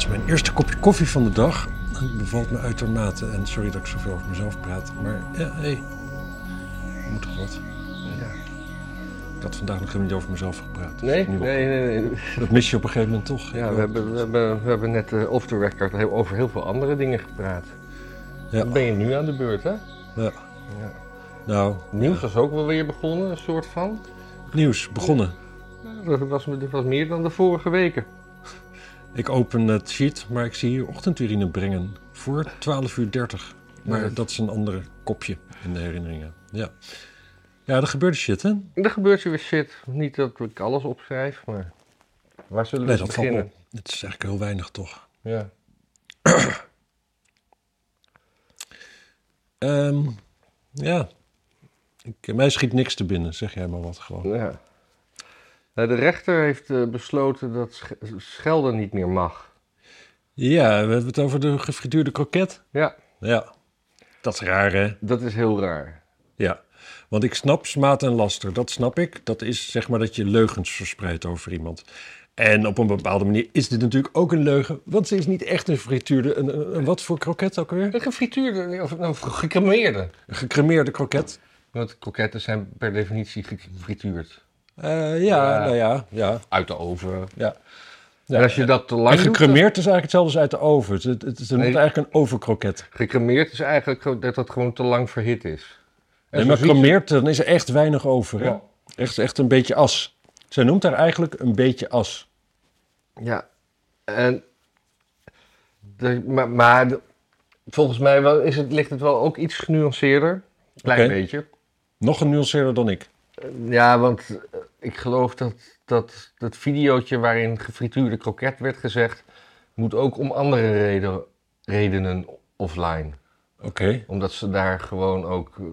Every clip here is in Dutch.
is mijn eerste kopje koffie van de dag. Het bevalt me uitermate. En sorry dat ik zoveel over mezelf praat. Maar ja, hé. Hey. Moet toch wat? Ja. Ik had vandaag nog helemaal niet over mezelf gepraat. Nee, wel. nee, nee, nee. Dat mis je op een gegeven moment toch? Ja, we hebben, we hebben, we hebben net eh, off the record heel- over heel veel andere dingen gepraat. Ja. Dan ben je nu aan de beurt, hè? Ja. Ja. Nou, Nieuws was ook wel weer begonnen, een soort van. nieuws, begonnen. Dat, was, dat was meer dan de vorige weken. Ik open het sheet, maar ik zie hier ochtendurine brengen. Voor 12 uur 30. Maar Ja. dat is een ander kopje in de herinneringen. Ja. Ja, er gebeurde shit, hè? Er gebeurt weer shit. Niet dat ik alles opschrijf, maar... Waar zullen we Nee, dat valt beginnen? op. Het is eigenlijk heel weinig, toch? Ja. Ehm, ja. Ik, mij schiet niks te binnen, zeg jij maar wat gewoon. ja. Nou, de rechter heeft eh, besloten dat sch- schelden niet meer mag. Ja, we hebben het over de gefrituurde kroket. Ja, Ja. Dat is raar, hè? dat is heel raar. Ja. Want ik snap smaad en laster, dat snap ik. Dat is zeg maar dat je leugens verspreidt over iemand. En op een bepaalde manier is dit natuurlijk ook een leugen. Want ze is niet echt een frituurde... Een, een, een wat voor kroket ook alweer? Een gefrituurde, of nou, gecremeerde. Een gecremeerde kroket. Want kroketten zijn per definitie gefrituurd. Eh, ja, Ja. nou ja, ja. Uit de oven. ja. En als je dat te lang En doet, gecremeerd is eigenlijk hetzelfde als uit de oven. Het, het, het, ze noemt Nee. eigenlijk een ovenkroket. dan- Gecremeerd is eigenlijk dat dat gewoon te lang verhit is. En Nee, maar gecremeerd, dan is er echt weinig over. Ja. Echt, echt een beetje as. Zij noemt daar eigenlijk een beetje as. Ja, en de, maar, maar de- volgens mij wel, is het, ligt het wel ook iets genuanceerder. Klein beetje. Nog genuanceerder dan ik. Eh, Ja, want eh, ik geloof dat dat, dat videootje waarin gefrituurde kroket werd gezegd, moet ook om andere reden, redenen offline. Oké. Omdat ze daar gewoon ook eh,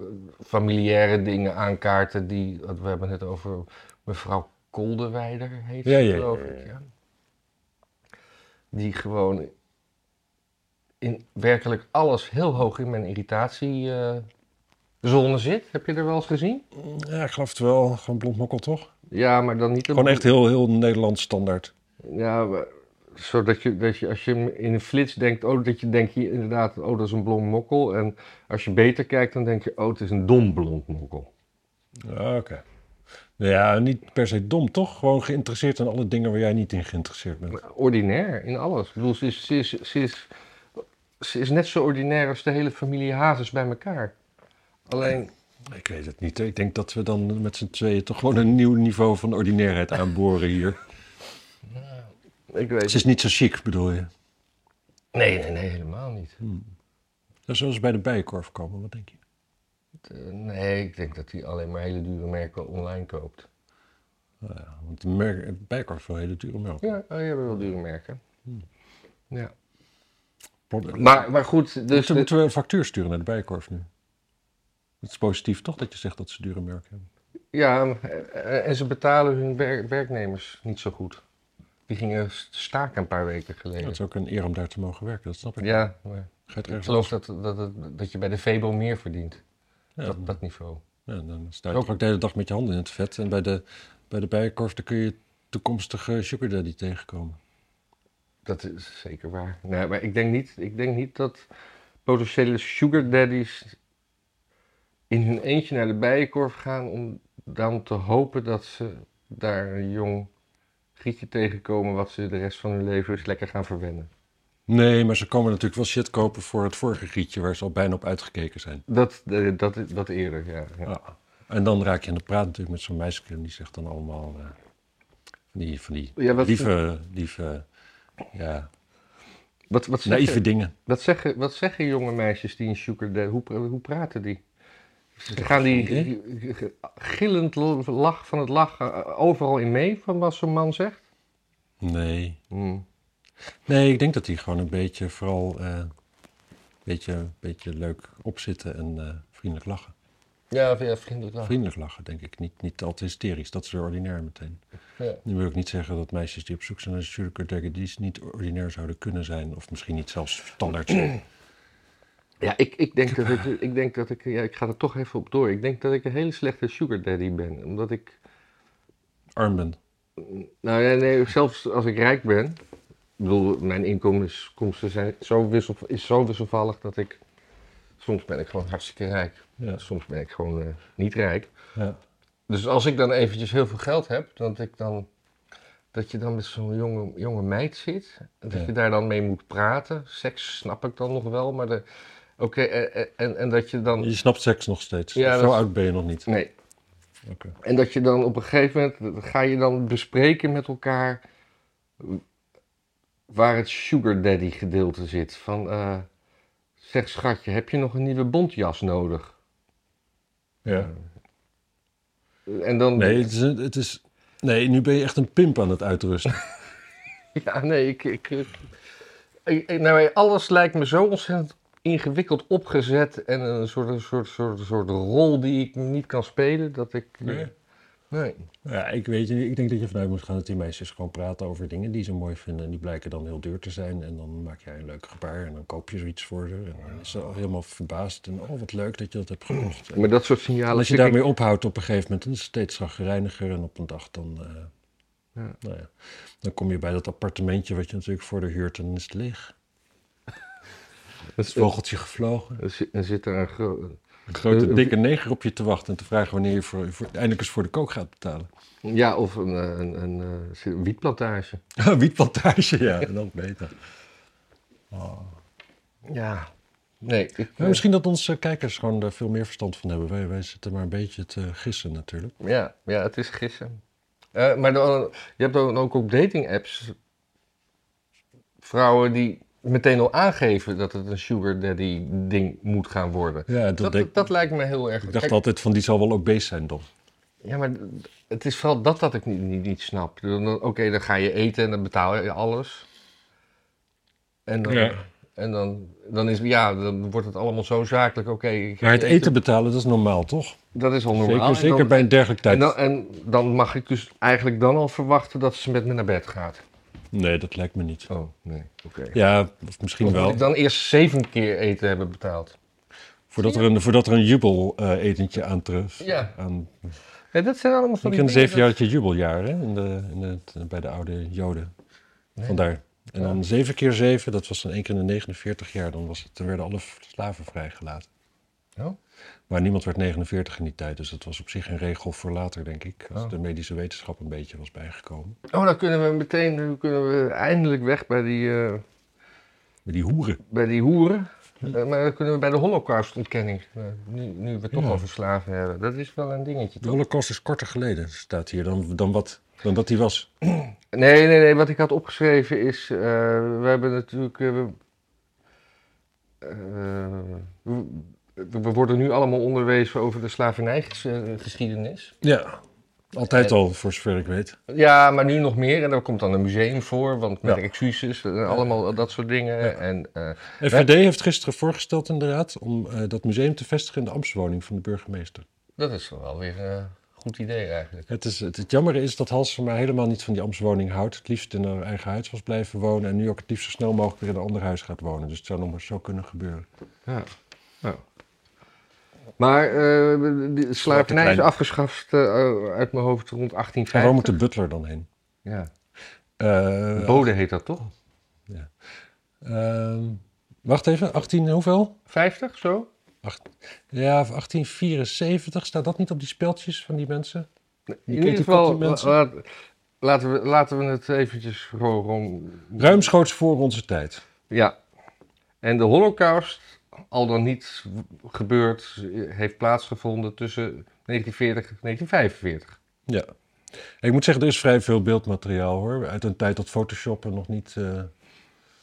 familiaire dingen aankaarten die, we hebben het over mevrouw Koldewijder heet ze Ja, ja, geloof ja, ik, ja. Die gewoon in werkelijk alles heel hoog in mijn irritatiezone zit. Heb je er wel eens gezien? Ja, ik geloof het wel. Gewoon blond mokkel, toch? Ja, maar dan niet... Gewoon echt heel, heel Nederlands standaard. Ja, maar zodat je, dat je als je in een flits denkt, oh, dat je denkt hier inderdaad, oh, dat is een blond mokkel. En als je beter kijkt, dan denk je, oh, het is een dom blond mokkel. Ja, Oké. Ja, niet per se dom, toch? Gewoon geïnteresseerd in alle dingen waar jij niet in geïnteresseerd bent. Ordinair in alles. Ik bedoel, ze is, ze is, ze is, ze is net zo ordinair als de hele familie Hazes bij elkaar. Alleen, Ik weet het niet. Ik denk dat we dan met z'n tweeën toch gewoon een nieuw niveau van ordinairheid aanboren hier. ik weet Ze is niet zo chic, bedoel je? Nee, nee, nee, helemaal niet. Dat zou ze bij de bijenkorf komen, wat denk je? Eh, nee, ik denk dat hij alleen maar hele dure merken online koopt. Nou ja, want de merk, het bijenkorf wel hele dure melk. Ja, oh, hebt wel dure merken. Ja. Maar, Maar, maar goed, dus... moeten, de- moeten we een factuur sturen naar de bijenkorf nu? Het is positief toch dat je zegt dat ze dure merken hebben? Ja, eh, en ze betalen hun wer- werknemers niet zo goed. Die gingen staken een paar weken Ja, geleden. het is ook een eer om daar te mogen werken, dat snap ik. Ja, maar ik geloof dat, dat, dat, dat je bij de Febo meer verdient. Ja, Dat, dat niveau. ja, dan sta je toch ook de hele dag met je handen in het vet. En bij de, bij de bijenkorf dan kun je toekomstige sugar daddy tegenkomen. Dat is zeker waar. Nee, maar ik denk niet, ik denk niet dat potentiële sugar daddies in hun eentje naar de bijenkorf gaan om dan te hopen dat ze daar een jong gietje tegenkomen wat ze de rest van hun leven eens lekker gaan verwennen. Nee, maar ze komen natuurlijk wel shit kopen voor het vorige gietje waar ze al bijna op uitgekeken zijn. Dat, eh, dat, dat eerder, ja. ja. En dan raak je aan de praat natuurlijk met zo'n meisje en die zegt dan allemaal eh, van die, van die Ja, wat- lieve, lieve, ja, Wat, wat, naïeve zeggen, dingen. wat, zeggen, wat zeggen jonge meisjes die een sugar hoe, hoe praten die? Ze gaan die gillend lach van het lachen eh, overal in mee van wat zo'n man zegt? Nee. Hmm. Nee, ik denk dat die gewoon een beetje vooral eh, een beetje, beetje leuk opzitten en eh, vriendelijk lachen. Ja, ja, vriendelijk lachen. Vriendelijk lachen, denk ik. Niet, niet al te hysterisch. Dat is weer ordinair meteen. Ja. Nu wil ik niet zeggen dat meisjes die op zoek zijn naar sugar daddies niet ordinair zouden kunnen zijn. Of misschien niet zelfs standaard zijn. Ja, ik, ik denk dat ik, ik denk dat ik, ja, ik ga er toch even op door. Ik denk dat ik een hele slechte sugar daddy ben. Omdat ik, Arm ben. nou ja, nee, zelfs als ik rijk ben, bedoel, mijn inkomsten zijn zo wissel, is zo wisselvallig dat ik... Soms ben ik gewoon hartstikke rijk. Ja. Soms ben ik gewoon eh, niet rijk. Ja. Dus als ik dan eventjes heel veel geld heb, dat ik dan... Dat je dan met zo'n jonge, jonge meid zit. Dat Ja. je daar dan mee moet praten. Seks snap ik dan nog wel, maar de... Oké, eh, eh, en, en dat je dan... Je snapt seks nog steeds. Ja, Zo dat- oud ben je nog niet. Nee, Oké. En dat je dan op een gegeven moment ga je dan bespreken met elkaar waar het sugar daddy gedeelte zit. Van eh, zeg schatje, heb je nog een nieuwe bontjas nodig? Ja. En dan Nee, het is, het is, nee, nu ben je echt een pimp aan het uitrusten. ja, nee, ik, ik- nou, alles lijkt me zo ontzettend ingewikkeld opgezet en een soort, een soort, soort, soort rol die ik niet kan spelen dat ik Nee. nee. Ja, ik weet je, ik denk dat je vanuit moet gaan dat die meisjes gewoon praten over dingen die ze mooi vinden. En die blijken dan heel duur te zijn. En dan maak jij een leuk gebaar en dan koop je zoiets voor ze. En dan is ze al helemaal verbaasd. En oh, wat leuk dat je dat hebt gekocht. Maar dat soort signalen. als je ik- daarmee ophoudt op een gegeven moment, dan is het steeds zagrijniger. En op een dag dan, eh, Ja. nou ja, dan kom je bij dat appartementje wat je natuurlijk voor de huurt en is het leeg. Het vogeltje gevlogen. Er zit- er zit een gro- Een grote Eh, dikke neger op je te wachten en te vragen wanneer je voor, voor, eindelijk eens voor de kook gaat betalen. Ja, of een, eh, een, een, eh, een wietplantage. Wietplantage, ja, nog beter. Ja. Nee, ik, Maar misschien dat onze kijkers gewoon er veel meer verstand van hebben. Wij, wij zitten maar een beetje te gissen natuurlijk. ja, ja, het is gissen. Eh, maar dan, je hebt dan ook op dating apps vrouwen die meteen al aangeven dat het een sugar daddy ding moet gaan worden. Ja, dat Dat, lijkt me heel erg... ik dacht Kijk, altijd van die zal wel ook beest zijn dan. Ja, maar het is vooral dat dat ik niet, niet, niet snap. Oké, dan ga je eten en dan betaal je alles. En dan, Ja. en dan, dan, is, ja, dan wordt het allemaal zo zakelijk. Oké, Maar het eten betalen, dat is normaal toch? Dat is al normaal. Zeker, zeker dan- bij een dergelijk tijd. En dan, en dan mag ik dus eigenlijk dan al verwachten dat ze met me naar bed gaat. Nee, dat lijkt me niet. Oh, nee. Oké. Ja, of misschien Of moet wel. ik dan eerst zeven keer eten hebben betaald? Voordat er een, voordat er een jubel-etentje. Ja. Aan, Ja, dat zijn allemaal van ik die ken dingen zeven jaar je jubeljaar hè, in de, in het- bij de oude Joden. Vandaar. En dan zeven keer zeven, dat was dan één keer in de 49 jaar. Dan, was het, dan werden alle slaven vrijgelaten. Oh. Maar niemand werd 49 in die tijd, dus dat was op zich een regel voor later, denk ik. Als Oh. de medische wetenschap een beetje was bijgekomen. Oh, dan kunnen we meteen kunnen we eindelijk weg bij die, eh, Maar die hoeren. bij die hoeren. Eh, maar dan kunnen we bij de Holocaust-ontkenning. eh, nu, nu we toch Ja. over slaven hebben. Dat is wel een dingetje, De toch? holocaust is korter geleden, staat hier, dan, dan, wat, dan dat die was. Nee, nee, nee. Wat ik had opgeschreven is... we hebben natuurlijk... we, eh, we- worden nu allemaal onderwezen over de slavernijgeschiedenis. Ja, altijd En- al, voor zover ik weet. Ja, maar nu nog meer. En daar komt dan een museum voor, want met Ja. excuses en allemaal dat soort dingen. En, eh, FVD heeft gisteren voorgesteld in de raad om eh, dat museum te vestigen in de ambtswoning van de burgemeester. dat is wel weer een goed idee eigenlijk. Het, is, het, het jammere is dat Halsema helemaal niet van die ambtswoning houdt. Het liefst in haar eigen huis was blijven wonen en nu ook het liefst zo snel mogelijk weer in een ander huis gaat wonen. Dus het zou nog maar zo kunnen gebeuren. Ja. Ja. Maar eh, de slavernij is afgeschaft eh, uit mijn hoofd rond En waar 1850. moet de butler dan heen? Ja. Eh, Bode heet dat toch? ehm, wacht even, 18 hoeveel? 50 zo? Ja, 1874, staat dat niet op die speltjes van die mensen? In kent ieder die geval, die mensen? la- laten, we, laten we het eventjes gewoon- Ruimschoots voor onze tijd. Ja. En de holocaust, al dan niet gebeurd, heeft plaatsgevonden tussen 1940 en 1945. Ja. Ik moet zeggen, er is vrij veel beeldmateriaal hoor. Uit een tijd dat Photoshoppen nog niet, eh,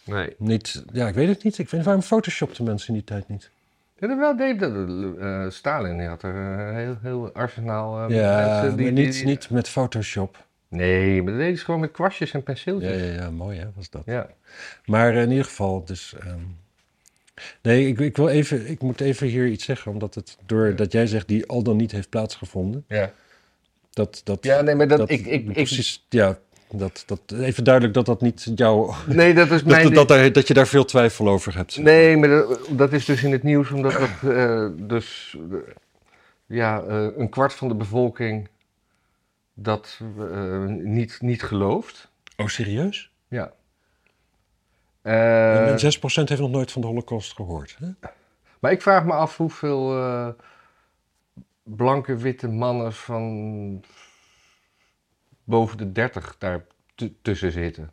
Nee. niet... Ja, ik weet het niet. Ik weet waarom Photoshopte mensen in die tijd niet. Ja, dat wel deed dat. eh, Stalin die had er een heel, heel arsenaal eh, ja, mensen die, niet, die- niet met Photoshop. Nee, maar dat deden ze gewoon met kwastjes en Ja, penseeltjes. ja, ja, mooi hè, was dat. Ja. Maar eh, in ieder geval, dus... ehm, Nee, ik, ik, wil even, ik moet even hier iets zeggen, omdat het door dat jij zegt die al dan niet heeft plaatsgevonden. Ja. Dat, dat, Ja, nee, maar dat, ik, ik, ik, precies, ja, dat, dat, even duidelijk dat dat niet jouw, nee, dat is mijn... dat, dat, daar, dat je daar veel twijfel over hebt. Nee, maar dat, dat is dus in het nieuws omdat dat, eh, dus, eh, ja, eh, een kwart van de bevolking dat niet, niet gelooft. Oh, serieus? Ja. Eh, en 6% heeft nog nooit van de holocaust gehoord. Hè? maar ik vraag me af hoeveel eh, blanke witte mannen van boven de 30 daar tussen zitten.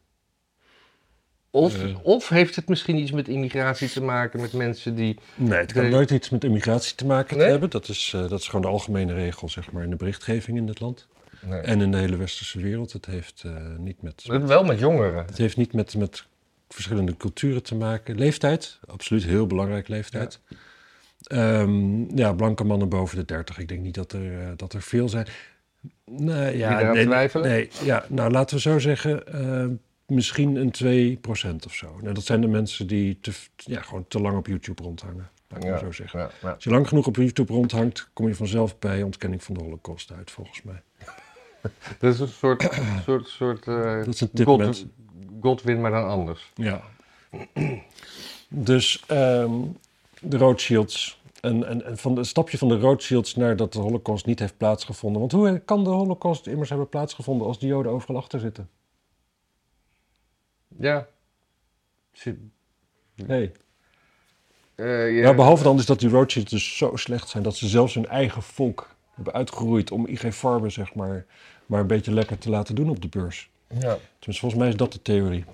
Of, Eh. of heeft het misschien iets met immigratie te maken met mensen die. Nee, het kan nooit iets met immigratie te maken Nee? hebben. Dat is, dat is gewoon de algemene regel zeg maar, in de berichtgeving in dit land. Nee. En in de hele westerse wereld. Het heeft niet met Wel met jongeren. Het heeft niet met, met verschillende culturen te maken. Leeftijd, absoluut heel belangrijk leeftijd. Ehm, ja, blanke mannen boven de 30. Ik denk niet dat er, eh, dat er veel zijn. Nee, ja, nee, twijfelen? Nee, ja, nou laten we zo zeggen, eh, misschien een 2% of zo. Nou, dat zijn de mensen die te, ja, gewoon te lang op YouTube rondhangen. Laat ik maar zo zeggen. Ja, ja. Als je lang genoeg op YouTube rondhangt, kom je vanzelf bij ontkenning van de holocaust uit, volgens mij. Dat is een soort. soort, soort eh, Dat is een tip, God, mensen. Godwin, maar dan anders. Ja. Dus ehm, de Rothschilds. En, en, en van het stapje van de Rothschilds naar dat de Holocaust niet heeft plaatsgevonden. Want hoe kan de Holocaust immers hebben plaatsgevonden als de Joden overal achter zitten? Ja. Zit- Nee. eh, ja. Nou, behalve dan is dat die Rothschilds dus zo slecht zijn dat ze zelfs hun eigen volk hebben uitgeroeid om IG Farbe, zeg maar, maar een beetje lekker te laten doen op de beurs. Ja. Tenminste, volgens mij is dat de theorie.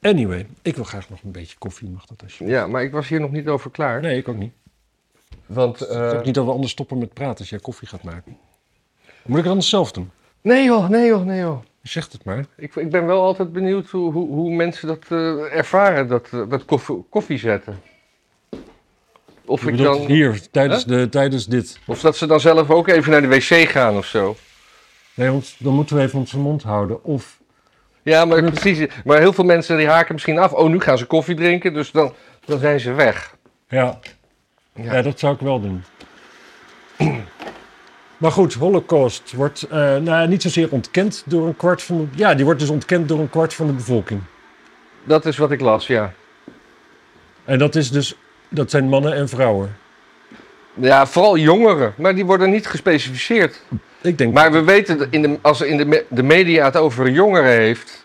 Anyway, ik wil graag nog een beetje koffie, mag dat alsjeblieft? ja, maar ik was hier nog niet over klaar. Nee, ik ook niet. Want. Het is eh, ook niet dat we anders stoppen met praten als jij koffie gaat maken. Moet ik het anders zelf doen? Nee joh, nee joh, nee joh. Zeg het maar. Ik, ik ben wel altijd benieuwd hoe, hoe, hoe mensen dat eh, ervaren, dat, eh, dat koffie, koffie zetten. Of, Je ik dan, hier, tijdens, de, tijdens dit. of dat ze dan zelf ook even naar de wc gaan of zo. Nee, want dan moeten we even onze mond houden. Of, Ja, maar precies. Maar heel veel mensen die haken misschien af. Oh, nu gaan ze koffie drinken, dus dan, dan zijn ze weg. ja, Ja. ja. dat zou ik wel doen. Maar goed, Holocaust wordt eh, nou, niet zozeer ontkend door een kwart van de... Ja, die wordt dus ontkend door een kwart van de bevolking. Dat is wat ik las, ja. En dat is dus... Dat zijn mannen en vrouwen. Ja, vooral jongeren, maar die worden niet gespecificeerd. Ik denk... Maar we weten, dat in de, als in de, de media het over jongeren heeft,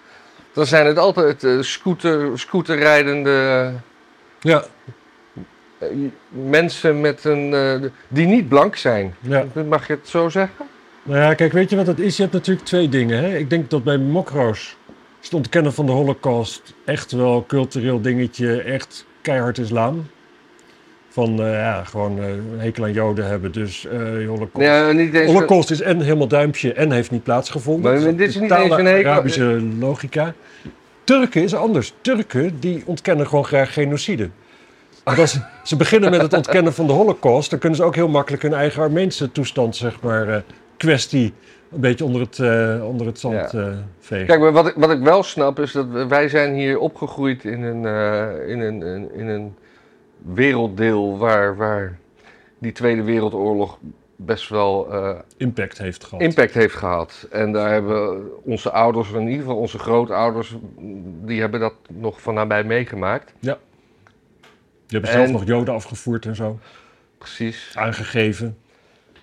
dan zijn het altijd eh, scooter, scooterrijdende Ja, eh, mensen met een, eh, die niet blank zijn. ja. Mag je het zo zeggen? Nou ja, kijk, weet je wat het is? Je hebt natuurlijk twee dingen. Hè? Ik denk dat bij Mokro's is het ontkennen van de holocaust echt wel een cultureel dingetje, echt keihard islam. Van, eh, ja, gewoon eh, een hekel aan joden hebben, dus eh holocaust. Ja, niet eens. Holocaust is en helemaal duimpje en heeft niet plaatsgevonden. Maar dit is niet eens een hekel- Arabische logica. Turken is anders. Turken die ontkennen gewoon graag genocide. Want als ze beginnen met het ontkennen van de holocaust, dan kunnen ze ook heel makkelijk hun eigen Armeense toestand, zeg maar, eh, kwestie een beetje onder het, eh, onder het zand eh, vegen. Kijk, maar wat ik, wat ik wel snap is dat wij zijn hier opgegroeid in een, eh, in een, in een werelddeel waar, waar die Tweede Wereldoorlog best wel eh, Impact heeft gehad. impact heeft gehad. En daar hebben onze ouders, in ieder geval onze grootouders, die hebben dat nog van nabij meegemaakt. Je hebt zelf En- nog joden afgevoerd en zo, Precies. aangegeven.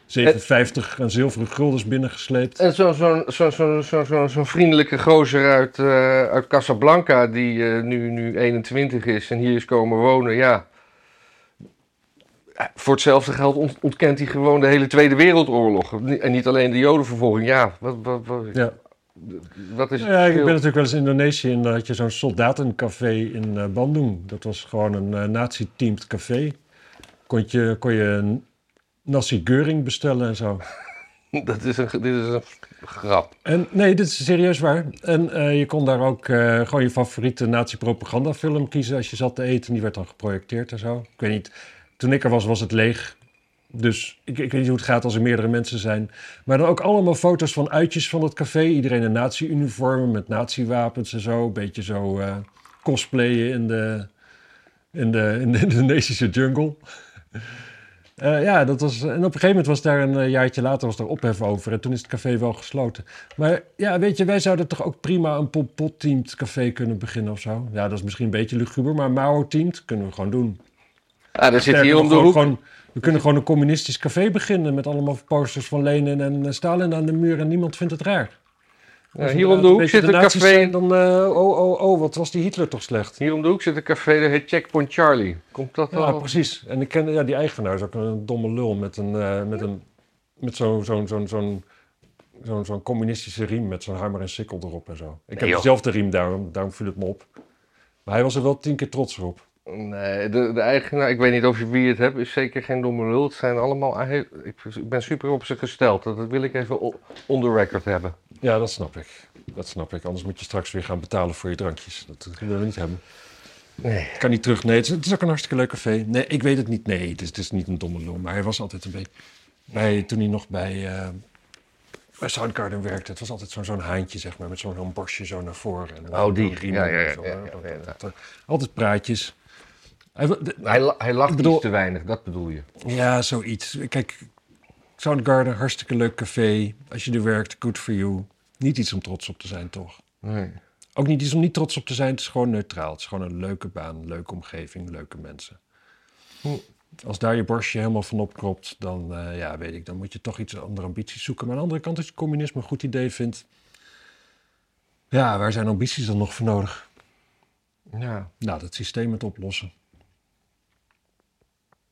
57 aan zilveren guldens binnengesleept. En zo'n zo, zo, zo, zo, zo, zo'n vriendelijke gozer uit, eh, uit Casablanca, die eh, nu, nu 21 is en hier is komen wonen, ja. Voor hetzelfde geld ont- ontkent hij gewoon de hele Tweede Wereldoorlog. En niet alleen de Jodenvervolging. Ja, wat, wat, wat, Ja. wat is ja, ik ben natuurlijk wel eens in Indonesië en daar had je zo'n soldatencafé in eh, Bandung. Dat was gewoon een eh, nazi-teamed café. Kon je, kon je een nasi geuring bestellen en zo. Dat is een, dit is een grap. En nee, dit is serieus waar. En eh, je kon daar ook gewoon je favoriete nazi-propagandafilm kiezen als je zat te eten. Die werd dan geprojecteerd en zo. Ik weet niet, toen ik er was, was het leeg. Dus ik, ik weet niet hoe het gaat als er meerdere mensen zijn. Maar dan ook allemaal foto's van uitjes van het café. Iedereen in nazi-uniformen met nazi-wapens en zo. Een beetje zo eh, cosplayen in de, in, de, in de Indonesische jungle. Eh, ja, dat was, en op een gegeven moment was daar een eh, jaartje later was daar ophef over. En toen is het café wel gesloten. Maar ja, weet je, wij zouden toch ook prima een Pol Pot-teamed café kunnen beginnen of zo. Ja, dat is misschien een beetje luguber, maar Mao-teamed kunnen we gewoon doen. Ah, daar zit hier om de hoek. gewoon- we kunnen gewoon een communistisch café beginnen met allemaal posters van Lenin en eh, Stalin aan de muur en niemand vindt het raar. Ja, hier om de hoek zit een café. Dan, uh, oh, oh, oh, wat was die Hitler toch slecht? Hier om de hoek zit een café, dat heet Checkpoint Charlie. Komt dat ja, al? precies. En ik ken, ja, die eigenaar is ook een domme lul met een, uh, met een, met zo'n, zo'n, zo'n, zo'n, zo'n, zo'n communistische riem met zo'n hamer en sikkel erop en zo. Ik heb dezelfde riem, daarom, daarom viel het me op. Maar hij was er wel tien keer trots op. Nee, de, de eigenaar, ik weet niet of je wie het hebt, is zeker geen domme lul. Het zijn allemaal, ik, ik ben super op ze gesteld. Dat wil ik even on the record hebben. Ja, dat snap ik. Dat snap ik. Anders moet je straks weer gaan betalen voor je drankjes. Dat willen we niet hebben. Nee. Kan niet terug. Nee, het is, ook een hartstikke leuk café. Nee, ik weet het niet. Nee, het is, het is niet een domme lul. Maar hij was altijd een beetje... Bij, toen hij nog bij, uh, bij Soundgarden werkte, het was altijd zo'n zo'n haantje, zeg maar. Met zo'n borstje zo naar voren. En oh, die. Ja, ja, ja, Altijd praatjes. Hij, hij, hij lacht bedoel, iets te weinig, dat bedoel je? Ja, zoiets. Kijk, Soundgarden, hartstikke leuk café. Als je er werkt, good for you. Niet iets om trots op te zijn, toch? Nee. Ook niet iets om niet trots op te zijn. Het is gewoon neutraal. Het is gewoon een leuke baan, leuke omgeving, leuke mensen. Hm. Als daar je borstje helemaal van opkropt, dan, uh, ja, weet ik, dan moet je toch iets andere ambities zoeken. Maar aan de andere kant, als je communisme een goed idee vindt, ja, waar zijn ambities dan nog voor nodig? Ja. Nou, dat systeem het oplossen.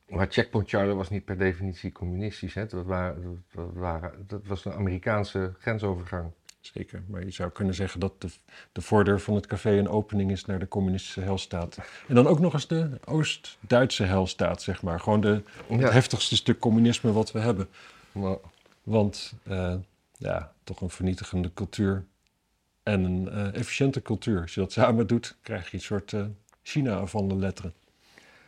Maar Checkpoint Charlie was niet per definitie communistisch. Hè? Dat, waren, dat, waren, dat was een Amerikaanse grensovergang. Zeker, maar je zou kunnen zeggen dat de, de voordeur van het café een opening is naar de communistische helstaat. En dan ook nog eens de Oost-Duitse helstaat, zeg maar. Gewoon de, het heftigste stuk communisme wat we hebben. Want uh, ja, toch een vernietigende cultuur en een uh, efficiënte cultuur. Als je dat samen doet, krijg je een soort uh, China van de letteren.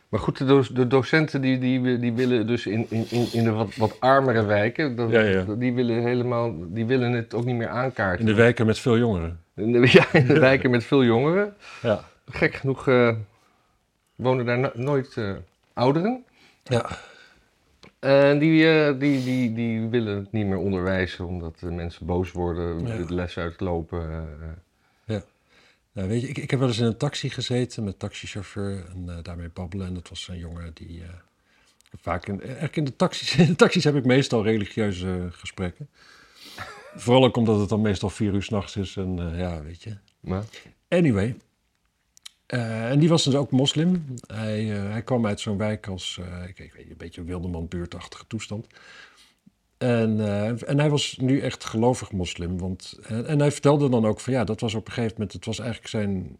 Maar goed, de, de, docenten die, die, die willen dus in, in, in de wat, wat armere wijken, dat, Die, willen helemaal, die willen het ook niet meer aankaarten. In de wijken met veel jongeren? In de, ja, in de wijken met veel jongeren. Ja. Gek genoeg uh, wonen daar nooit uh, ouderen. Ja. En die, uh, die, die, die willen het niet meer onderwijzen omdat de mensen boos worden, de les uitlopen. Nou, weet je, ik, ik heb wel eens in een taxi gezeten met taxichauffeur en uh, daarmee babbelen. En dat was een jongen die. Uh, vaak in, eigenlijk in de, taxis, in de taxis heb ik meestal religieuze gesprekken. Vooral ook omdat het dan meestal vier uur s'nachts is en ja, weet je. Maar. Anyway. en die was dus ook moslim. Hij, hij kwam uit zo'n wijk als, ik, ik, weet een beetje wildeman buurtachtige toestand. En, uh, en hij was nu echt gelovig moslim. Want, en, en, hij vertelde dan ook van ja, dat was op een gegeven moment, het was eigenlijk zijn.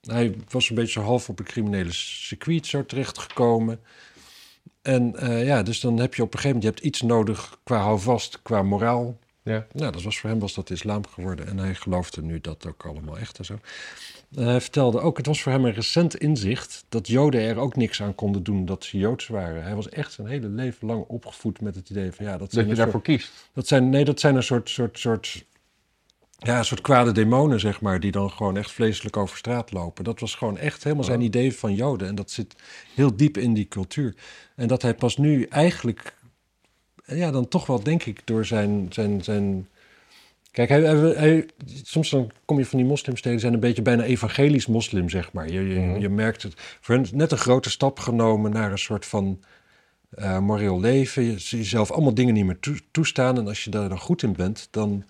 Hij was een beetje half op een criminele circuit zo terechtgekomen. En uh, ja, dus dan heb je op een gegeven moment, je hebt iets nodig qua houvast, qua moraal. Ja. Nou, dat was voor hem was dat islam geworden. En hij geloofde nu dat ook allemaal echt en zo. Hij vertelde ook, het was voor hem een recent inzicht dat Joden er ook niks aan konden doen dat ze Joods waren. Hij was echt zijn hele leven lang opgevoed met het idee van ja, dat, dat je daarvoor soort, kiest. Dat zijn, nee, dat zijn een soort, soort, soort, ja, een soort kwade demonen, zeg maar, die dan gewoon echt vleeselijk over straat lopen. Dat was gewoon echt helemaal zijn oh. idee van Joden. En dat zit heel diep in die cultuur. En dat hij pas nu eigenlijk, ja, dan toch wel, denk ik, door zijn, zijn, zijn Kijk, hij, hij, soms dan kom je van die moslimsteden, zijn een beetje bijna evangelisch moslim, zeg maar. Je, je, mhm. je merkt het. Voor hen net een grote stap genomen naar een soort van uh, moreel leven. Je, jezelf allemaal dingen niet meer toestaan. En als je daar dan goed in bent, dan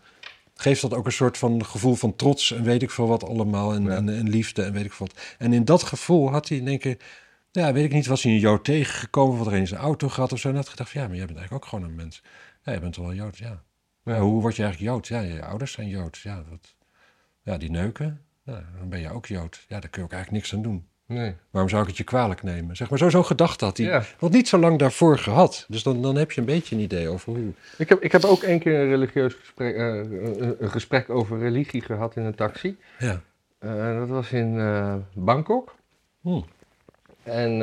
geeft dat ook een soort van gevoel van trots en weet ik veel wat allemaal. En, en, en, liefde en weet ik veel wat. En in dat gevoel had hij in één keer, ja, weet ik niet, was hij een Jood tegengekomen, wat er in zijn auto gehad of zo. En had gedacht, ja, maar jij bent eigenlijk ook gewoon een mens. Ja, je bent wel Jood, ja. Ja, hoe word je eigenlijk Jood? Ja, je ouders zijn Jood. Ja, dat, ja die neuken, ja, dan ben je ook Jood. Ja, daar kun je ook eigenlijk niks aan doen. Nee. Waarom zou ik het je kwalijk nemen? Zeg maar, zo zo'n gedachte had hij. Ja. Want niet zo lang daarvoor gehad. Dus dan, dan heb je een beetje een idee over hoe... Ik heb, ik heb ook één keer een religieus gesprek, uh, een gesprek over religie gehad in een taxi. Ja. Uh, dat was in uh, Bangkok. Hmm. En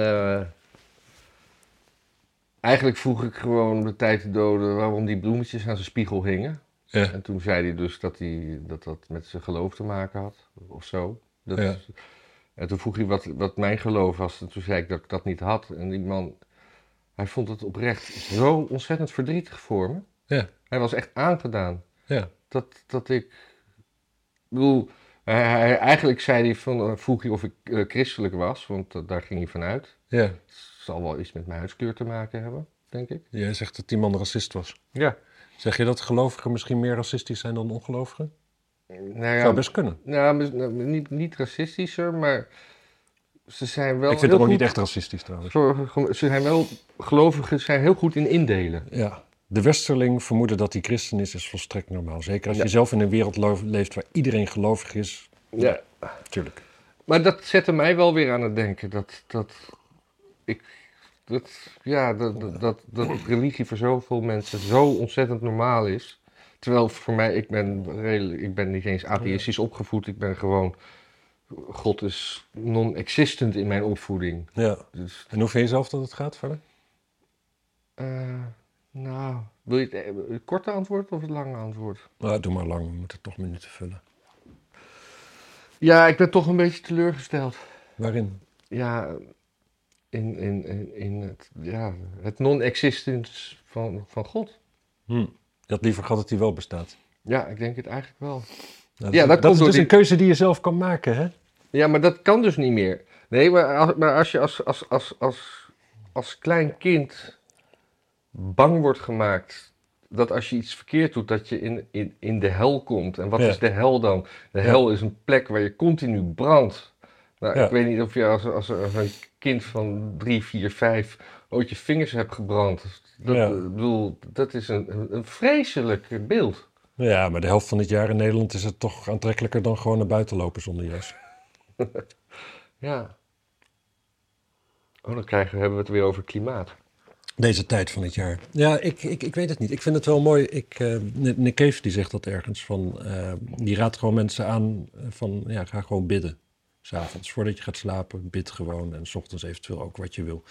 Eigenlijk vroeg ik gewoon de tijd te doden waarom die bloemetjes aan zijn spiegel hingen. Ja. En toen zei hij dus dat, hij, dat dat met zijn geloof te maken had, of zo. Dat ja. en toen vroeg hij wat, wat mijn geloof was. En toen zei ik dat ik dat niet had. En die man, hij vond het oprecht zo ontzettend verdrietig voor me. Ja. Hij was echt aangedaan. Ja. Dat, dat ik... Ik bedoel, hij, eigenlijk zei hij van, eh, vroeg hij of ik uh, christelijk was, want daar ging hij vanuit. Ja zal wel iets met mijn huidskleur te maken hebben, denk ik. Jij zegt dat die man racist was. Ja. Zeg je dat gelovigen misschien meer racistisch zijn dan ongelovigen? Nou ja, Zou best kunnen. nou, nou, niet, niet racistischer, maar ze zijn wel ik vind het ook niet echt racistisch trouwens. Ze zijn wel, gelovigen zijn heel goed in indelen. Ja. De westerling vermoeden dat hij christen is, is volstrekt normaal. Zeker als Ja. je zelf in een wereld leeft waar iedereen gelovig is. Ja. Natuurlijk. Maar dat zette mij wel weer aan het denken. Dat, dat ik. Dat, ja, dat, dat, dat, dat religie voor zoveel mensen zo ontzettend normaal is. Terwijl voor mij, ik ben, redelijk, ik ben niet eens atheïstisch opgevoed. Ik ben gewoon. God is non-existent in mijn opvoeding. Ja. Dus, En hoe vind je zelf dat het gaat verder? eh, nou, wil je het, eh, het korte antwoord of het lange antwoord? Nou, doe maar lang, we moeten toch minuten vullen. Ja, ik ben toch een beetje teleurgesteld. Waarin? Ja, in, in, in, in het, ja, het non-existence van, van God. Hm. Je had liever gehad dat hij wel bestaat. Ja, ik denk het eigenlijk wel. Nou, Ja, dat, komt is door dus die- een keuze die je zelf kan maken, hè? Ja, maar dat kan dus niet meer. Nee, maar als, maar als je als, als, als, als, als klein kind bang wordt gemaakt dat als je iets verkeerd doet, dat je in, in, in de hel komt. En wat Ja. is de hel dan? De Ja. hel is een plek waar je continu brandt. Nou, Ja. ik weet niet of je als, als, als een kind van drie, vier, vijf ooit je vingers hebt gebrand. Dat, Ja. bedoel, dat is een, vreselijk beeld. Ja, maar de helft van het jaar in Nederland is het toch aantrekkelijker dan gewoon naar buiten lopen zonder jas. Ja. Oh, dan krijgen we, hebben we het weer over klimaat. Deze tijd van het jaar. Ja, ik, ik, ik weet het niet. Ik vind het wel mooi. Ik, eh, Nick Cave die zegt dat ergens. Van, eh, die raadt gewoon mensen aan van ja, ga gewoon bidden. S'avonds, voordat je gaat slapen, bid gewoon. En s ochtends eventueel ook wat je wil.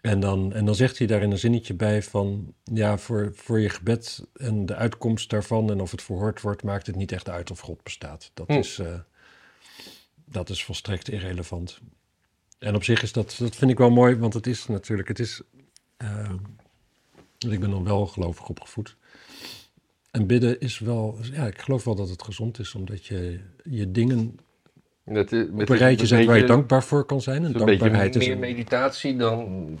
En dan, en dan zegt hij daar in een zinnetje bij van... ja, voor, voor je gebed en de uitkomst daarvan... en of het verhoord wordt, maakt het niet echt uit of God bestaat. Dat, Hm. is, eh, dat is volstrekt irrelevant. En op zich is dat, dat vind ik wel mooi, want het is natuurlijk... Het is, eh, ik ben dan wel gelovig opgevoed. En bidden is wel... Ja, ik geloof wel dat het gezond is, omdat je je dingen Dat is, op een rijtje zet waar je dankbaar voor kan zijn. En Het is een beetje dankbaarheid is... meer meditatie dan...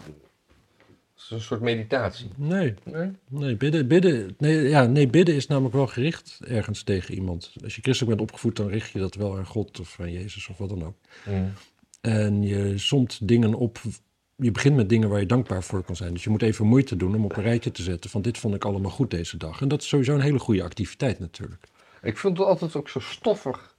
Is een soort meditatie. Nee, Nee? Nee, bidden, bidden, nee, ja, nee, bidden is namelijk wel gericht ergens tegen iemand. Als je christelijk bent opgevoed, dan richt je dat wel aan God of aan Jezus of wat dan ook. En je somt dingen op. Je begint met dingen waar je dankbaar voor kan zijn. Dus je moet even moeite doen om op een rijtje te zetten van dit vond ik allemaal goed deze dag. En dat is sowieso een hele goede activiteit natuurlijk. Ik vind het altijd ook zo stoffig.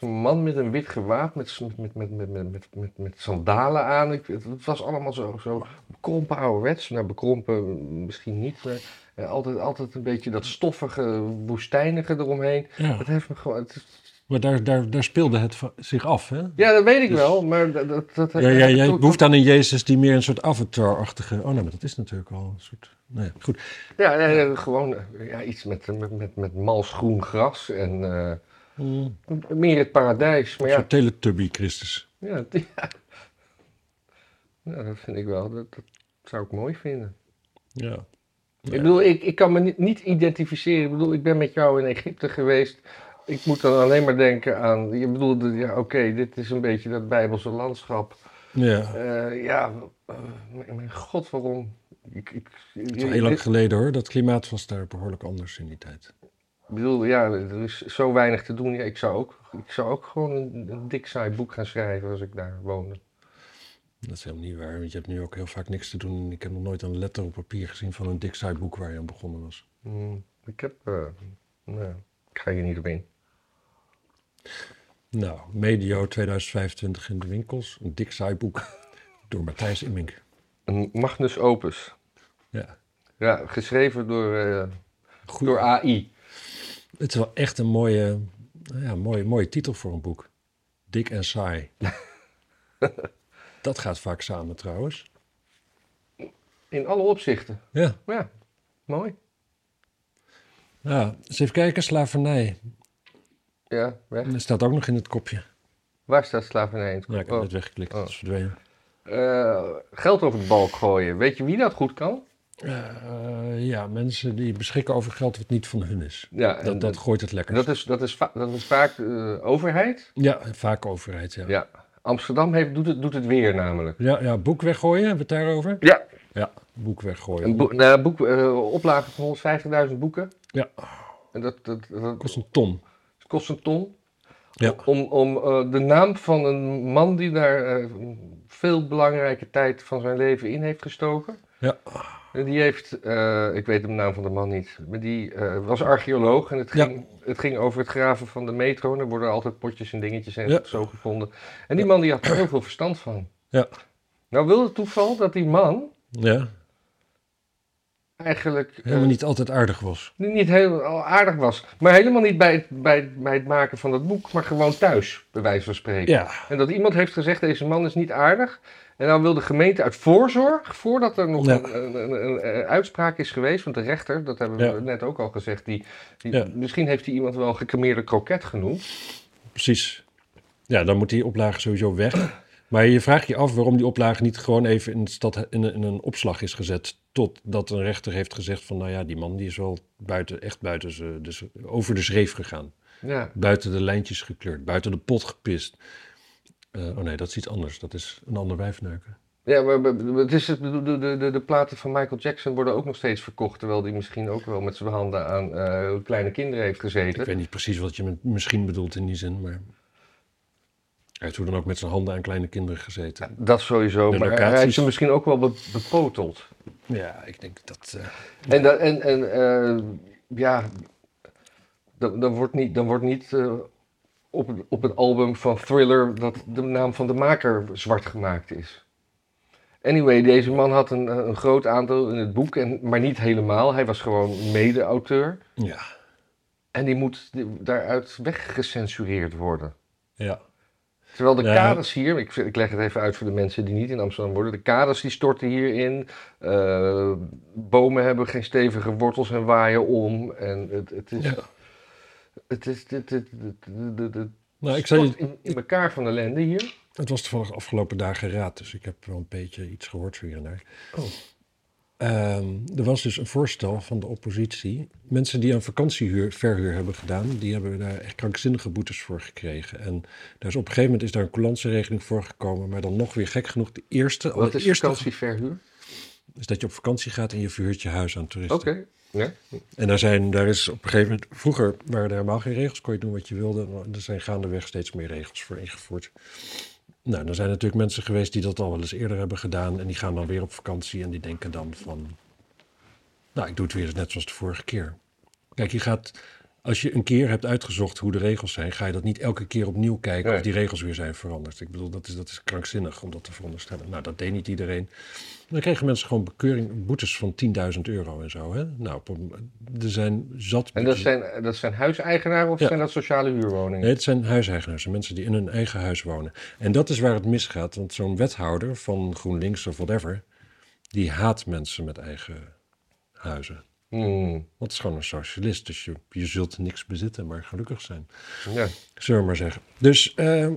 Zo'n man met een wit gewaad, met, met, met, met, met, met, met, sandalen aan. Ik, het, het was allemaal zo, zo bekrompen ouderwets. Nou, bekrompen misschien niet, maar eh, altijd, altijd een beetje dat stoffige, woestijnige eromheen. Ja, Dat heeft me gewoon... Het maar daar, daar, daar speelde het zich af. Hè? ja, dat weet ik Dus- wel, maar dat... dat, dat Ja, ja, jij behoeft aan een Jezus die meer een soort avatar-achtige... Oh nee, maar dat is natuurlijk al een soort... Nee, goed. Ja, ja, ja, gewoon eh, ja, iets met, met, met, met mals groen gras en eh, Mm, meer het paradijs. Maar een ja, teletubby Christus. ja, ja. Ja, dat vind ik wel. Dat, dat zou ik mooi vinden. Ja. Ik bedoel, ik, ik kan me niet, niet identificeren. Ik bedoel, ik ben met jou in Egypte geweest. Ik moet dan alleen maar denken aan. Je bedoelde, ja, oké, dit is een beetje dat Bijbelse landschap. Ja. Eh, ja, eh, mijn- mijn god, waarom? Ik, ik, Het is al heel lang geleden hoor. Dat klimaat was daar behoorlijk anders in die tijd. Ik bedoel, ja, er is zo weinig te doen. Ja, ik, zou ook, ik zou ook gewoon een, een dik saai boek gaan schrijven als ik daar woonde. Dat is helemaal niet waar, want je hebt nu ook heel vaak niks te doen. En Ik heb nog nooit een letter op papier gezien van een dik saai boek waar je aan begonnen was. Hmm, ik heb, eh, nou, ik ga hier niet op in. Nou, medio 2025 in de winkels. Een dik saai boek door Matthijs Immink. Een Magnus Opus. Ja, Ja, geschreven door, goed. door AI. Het is wel echt een mooie, ja, mooie, mooie titel voor een boek. Dik en saai. Dat gaat vaak samen trouwens. In alle opzichten. Ja, Ja, mooi. ja. eens even kijken, slavernij. Ja, weg. En dat staat ook nog in het kopje. Waar staat slavernij in het Ja, ik heb Oh. net weggeklikt, Oh. dat is verdwenen. Eh, geld over de balk gooien. Weet je wie dat goed kan? Eh, ja, mensen die beschikken over geld wat niet van hun is. Ja, Dat, dat gooit het lekker. dat, is, dat, is, dat is vaak de overheid. Ja, vaak overheid, ja. ja. Ja. Amsterdam heeft, doet, het, doet het weer namelijk. Ja, boek weggooien, hebben we het daarover? Ja, Ja, boek weggooien. een boek, nou, boek, eh, oplage van 150.000 boeken. Ja. En dat, dat, dat kost een ton. kost een ton. Ja. Om, om eh, de naam van een man die daar eh, veel belangrijke tijd van zijn leven in heeft gestoken. Ja. Die heeft, eh, ik weet de naam van de man niet, maar die eh, was archeoloog en het Ja. ging, het ging over het graven van de metro. En er worden altijd potjes en dingetjes en Ja. zo gevonden. En die man die had er heel veel verstand van. Ja. Nou wil het toeval dat die man Ja, eigenlijk eh, helemaal niet altijd aardig was. niet heel aardig was. Maar helemaal niet bij het, bij, bij het maken van dat boek, maar gewoon thuis, bij wijze van spreken. Ja, En dat iemand heeft gezegd, deze man is niet aardig. En dan wil de gemeente uit voorzorg, voordat er nog Ja. een, een, een- een- een uitspraak is geweest, want de rechter, dat hebben we Ja. net ook al gezegd, die, die, Ja. misschien heeft hij iemand wel een gecremeerde kroket genoemd. precies. Ja, dan moet die oplage sowieso weg. Maar je vraagt je af waarom die oplage niet gewoon even in, stad, in, een, in een opslag is gezet. Totdat een rechter heeft gezegd van, nou ja, die man die is wel buiten, echt buiten ze, dus over de schreef gegaan. Ja, Buiten de lijntjes gekleurd, buiten de pot gepist. Eh, oh nee, dat is iets anders. Dat is een ander wijfneuken. ja maar het is, het- de, de, de, de platen van Michael Jackson worden ook nog steeds verkocht, terwijl die misschien ook wel met zijn handen aan eh, kleine kinderen heeft gezeten. Ik weet niet precies wat je met misschien bedoelt in die zin, maar... Hij heeft hoe dan ook met zijn handen aan kleine kinderen gezeten. Dat sowieso, De maar hij heeft ze misschien ook wel be- bepoteld. Ja, ik denk dat... eh, En, dat, en, en eh, ja, dan, dan wordt niet, dan wordt niet eh, op, op het album van Thriller dat de naam van de maker zwart gemaakt is. Anyway, deze man had een, een groot aantal in het boek, en, maar niet helemaal. Hij was gewoon mede-auteur. ja, En die moet daaruit weggecensureerd worden. ja. Terwijl de kaders hier, ik, ik leg het even uit voor de mensen die niet in Amsterdam wonen. De kaders die storten hierin. Eh, bomen hebben geen stevige wortels en waaien om. En het, het is. Het is. Het, het, het Nou, ik zei, in, in elkaar van ellende hier. het was toevallig afgelopen dagen raad, dus ik heb wel een beetje iets gehoord hier en daar. Oh. Ehm, er was dus een voorstel van de oppositie. Mensen die aan vakantiehuur, verhuur hebben gedaan, die hebben daar echt krankzinnige boetes voor gekregen. En daar is op een gegeven moment is daar een coulantieregeling voor gekomen, maar dan nog weer gek genoeg de eerste. Wat is eerste vakantieverhuur? is dat je op vakantie gaat en je verhuurt je huis aan toeristen. Oké. Ja. En daar, zijn, daar is op een gegeven moment, vroeger waren er helemaal geen regels, kon je doen wat je wilde. Maar er zijn gaandeweg steeds meer regels voor ingevoerd. Nou, er zijn natuurlijk mensen geweest die dat al wel eens eerder hebben gedaan. En die gaan dan weer op vakantie en die denken dan van, nou, ik doe het weer net zoals de vorige keer. Kijk, je gaat, als je een keer hebt uitgezocht hoe de regels zijn, ga je dat niet elke keer opnieuw kijken Nee. of die regels weer zijn veranderd. Ik bedoel, dat is, dat is krankzinnig om dat te veronderstellen. Nou, dat deed niet iedereen. Dan kregen mensen gewoon bekeuring, boetes van 10.000 euro en zo. Hè? Nou, er zijn zat. En dat zijn, dat zijn huiseigenaren of Ja. zijn dat sociale huurwoningen? Nee, het zijn huiseigenaars, mensen die in hun eigen huis wonen. En dat is waar het misgaat, want zo'n wethouder van GroenLinks of whatever, die haat mensen met eigen huizen. Hmm, Want het is gewoon een socialist, dus je, je zult niks bezitten, maar gelukkig zijn. ja. Zullen we maar zeggen. Dus eh, in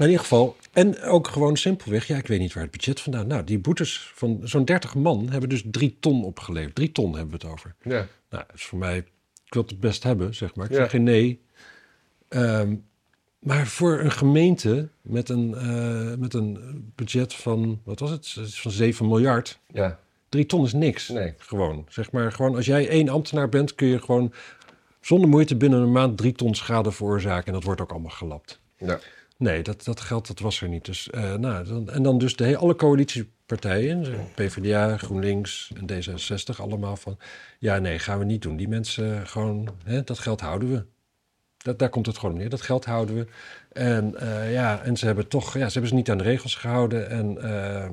ieder geval, en ook gewoon simpelweg, ja, ik weet niet waar het budget vandaan. Nou, die boetes van zo'n 30 man hebben dus drie ton opgeleverd. Drie ton hebben we het over. ja. Nou, dat is voor mij, ik wil het best hebben, zeg maar. Ik Ja. zeg geen nee. Ehm, maar voor een gemeente met een, eh, met een budget van, wat was het? Van 7 miljard. ja. Drie ton is niks. Nee. Gewoon. Zeg maar, gewoon als jij één ambtenaar bent, kun je gewoon zonder moeite binnen een maand drie ton schade veroorzaken. En dat wordt ook allemaal gelapt. ja. Nee, dat, dat geld dat was er niet. Dus, eh, nou, dan, en dan dus de, alle coalitiepartijen, PvdA, GroenLinks en D66, allemaal van... Ja, nee, gaan we niet doen. Die mensen gewoon, hè, dat geld houden we. Dat, daar komt het gewoon neer. Dat geld houden we. En eh, ja, en ze hebben toch, ja, ze hebben ze niet aan de regels gehouden. En, eh,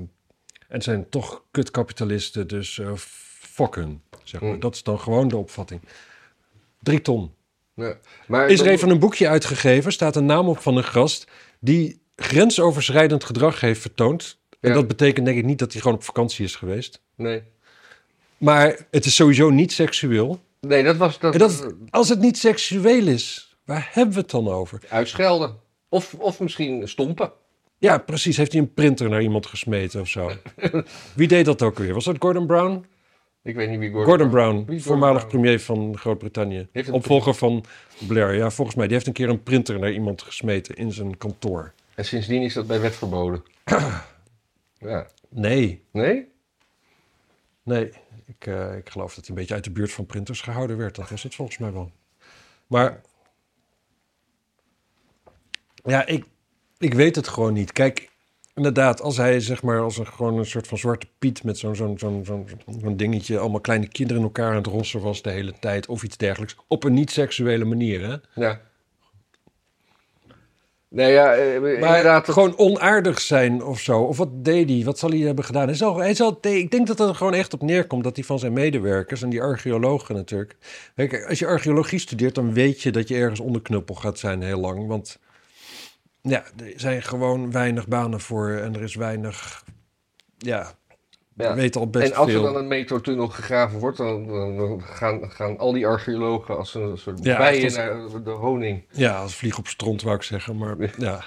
en zijn toch kutkapitalisten, dus eh fokken. Zeg maar. Hmm. Dat is dan gewoon de opvatting. Drie ton. ja. Maar Is er even een boekje uitgegeven, staat een naam op van een gast die grensoverschrijdend gedrag heeft vertoond. En Ja. dat betekent denk ik niet dat hij gewoon op vakantie is geweest. Nee. Maar het is sowieso niet seksueel. Nee, dat was dat, En dat, als het niet seksueel is, waar hebben we het dan over? uitschelden. Of, of misschien stompen. Ja, precies. Heeft hij een printer naar iemand gesmeten of zo? Wie deed dat ook weer? Was dat Gordon Brown? Ik weet niet wie Gordon, Gordon Brown, Wie voormalig Brown? premier van Groot-Brittannië. Opvolger van Blair. Ja, volgens mij. Die heeft een keer een printer naar iemand gesmeten in zijn kantoor. En sindsdien is dat bij wet verboden. ja. Nee, Nee? Nee, ik, eh, ik geloof dat hij een beetje uit de buurt van printers gehouden werd. Dat was het volgens mij wel. Maar Ja, ik, ik weet het gewoon niet. Kijk, inderdaad, als hij zeg maar als een, gewoon een soort van zwarte piet met zo'n zo'n zo'n zo'n zo'n dingetje, allemaal kleine kinderen in elkaar aan het rossen was de hele tijd of iets dergelijks, op een niet-seksuele manier, hè? Ja. Nee, ja, eh, Maar inderdaad. dat- gewoon onaardig zijn of zo. Of wat deed hij? Wat zal hij hebben gedaan? Hij zal, hij zal, ik denk dat het er gewoon echt op neerkomt dat hij van zijn medewerkers en die archeologen natuurlijk. Kijk, als je archeologie studeert, dan weet je dat je ergens onderknuppel gaat zijn heel lang. Want ja, er zijn gewoon weinig banen voor en er is weinig. Ja, ja. we weten al best En als er dan een metrotunnel gegraven wordt, dan, gaan, gaan al die archeologen als een soort Ja, bijen naar de honing. Ja, als vlieg op stront wou ik zeggen, maar ja.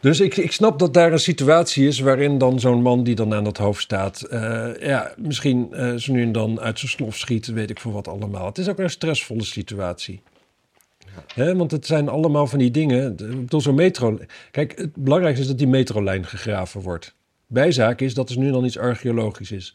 Dus ik, ik snap dat daar een situatie is waarin dan zo'n man die dan aan het hoofd staat, eh, ja, misschien eh zo nu en dan uit zijn slof schiet, weet ik voor wat allemaal. Het is ook een stressvolle situatie. Want het zijn allemaal van die dingen. bedoel, zo'n metro. Kijk, het belangrijkste is dat die metrolijn gegraven wordt. Bijzaak is dat er nu en dan iets archeologisch is.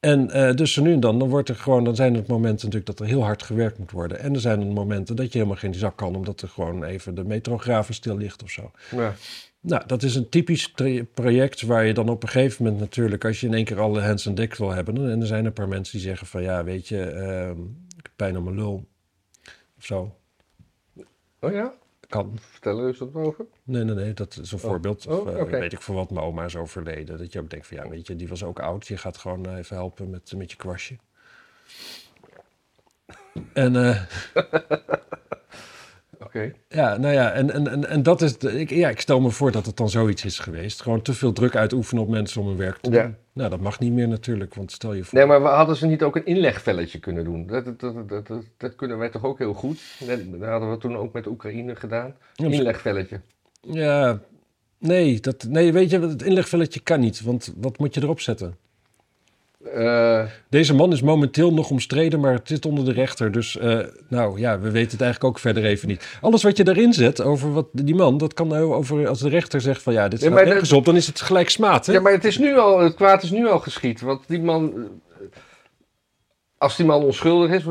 En eh, dus zo nu en dan, dan, wordt er gewoon, dan zijn er momenten natuurlijk dat er heel hard gewerkt moet worden. En er zijn er momenten dat je helemaal geen zak kan, omdat er gewoon even de metrograven stil ligt of zo. Ja. Nou, dat is een typisch project waar je dan op een gegeven moment natuurlijk, als je in één keer alle hands aan dek wil hebben, en er zijn een paar mensen die zeggen van ja, weet je, ik heb pijn aan mijn lul. Of zo. Oh ja? Kan. Vertel er eens wat over. Nee, nee, nee, dat is een voorbeeld. Oh, Of, eh. Weet ik voor wat mijn oma is overleden. Dat je ook denkt van ja, weet je, die was ook oud. Je gaat gewoon eh, even helpen met, met je kwastje. En eh, Ja, nou ja, en, en, en, en dat is. De, ik, ja, ik stel me voor dat het dan zoiets is geweest. Gewoon te veel druk uitoefenen op mensen om hun werk te doen. Ja. Nou, dat mag niet meer natuurlijk, want stel je voor. Nee, maar we hadden ze niet ook een inlegvelletje kunnen doen? Dat, dat, dat, dat, kunnen wij toch ook heel goed? Dat, dat hadden we toen ook met Oekraïne gedaan. Misschien- Inlegvelletje. Ja, nee, dat, nee, weet je, het inlegvelletje kan niet. Want wat moet je erop zetten? Eh, Deze man is momenteel nog omstreden, maar het zit onder de rechter. Dus eh, nou ja, we weten het eigenlijk ook verder even niet. Alles wat je daarin zet over wat, die man, dat kan nou over als de rechter zegt van ja, dit Ja, staat maar nergens op, dan is het gelijk smaad. Hè? ja, maar het, is nu al, het kwaad is nu al geschied. Want die man... Als die man onschuldig is...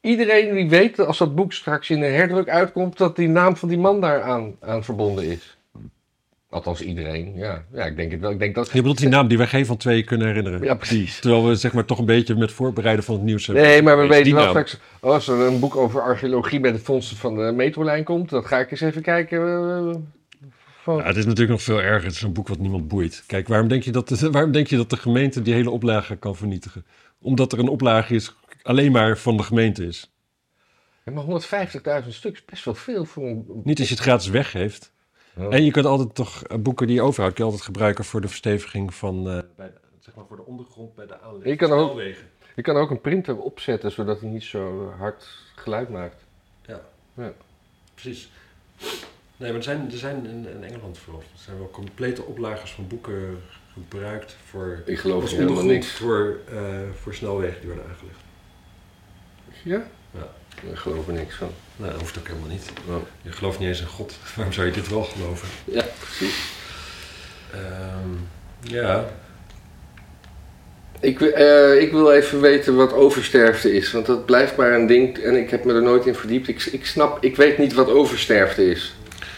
Iedereen die weet, als dat boek straks in een herdruk uitkomt... dat die naam van die man daar aan, aan verbonden is. Althans iedereen, ja. Ja, ik denk het wel. Ik denk dat... Je bedoelt die naam die wij geen van twee kunnen herinneren. Ja, precies. Terwijl we zeg maar toch een beetje met voorbereiden van het nieuws hebben. Nee, maar we weten wel straks, als er een boek over archeologie bij de fondsen van de metrolijn komt, dan ga ik eens even kijken. eh, van... Ja, het is natuurlijk nog veel erger. Het is een boek wat niemand boeit. Kijk, waarom denk je dat de, waarom denk je dat de gemeente die hele oplage kan vernietigen? Omdat er een oplage is, alleen maar van de gemeente is. Ja, maar 150.000 stuks is best wel veel voor een. Niet als je het gratis weggeeft. Oh. En je kunt altijd toch eh, boeken die je overhoudt, kun je altijd gebruiken voor de versteviging van, eh, bij, zeg maar voor de ondergrond bij de aanleg. Je kan ook- snelwegen. Je kan ook een printer opzetten zodat hij niet zo hard geluid maakt. Ja. Ja. precies. Nee, maar er zijn, er zijn in, in Engeland vooral, er zijn wel complete oplagers van boeken gebruikt voor, Ik geloof als er ondergrond niks. voor, eh, voor snelwegen die worden aangelegd. Ja? Ja. Ik geloof er niks van. Nou, dat hoeft ook helemaal niet. Oh. Je gelooft niet eens in God. Waarom zou je dit wel geloven? Ja, precies. Ehm, ja, Ik, eh, ik wil even weten wat oversterfte is, want dat blijft maar een ding en ik heb me er nooit in verdiept. Ik, ik snap, ik weet niet wat oversterfte is.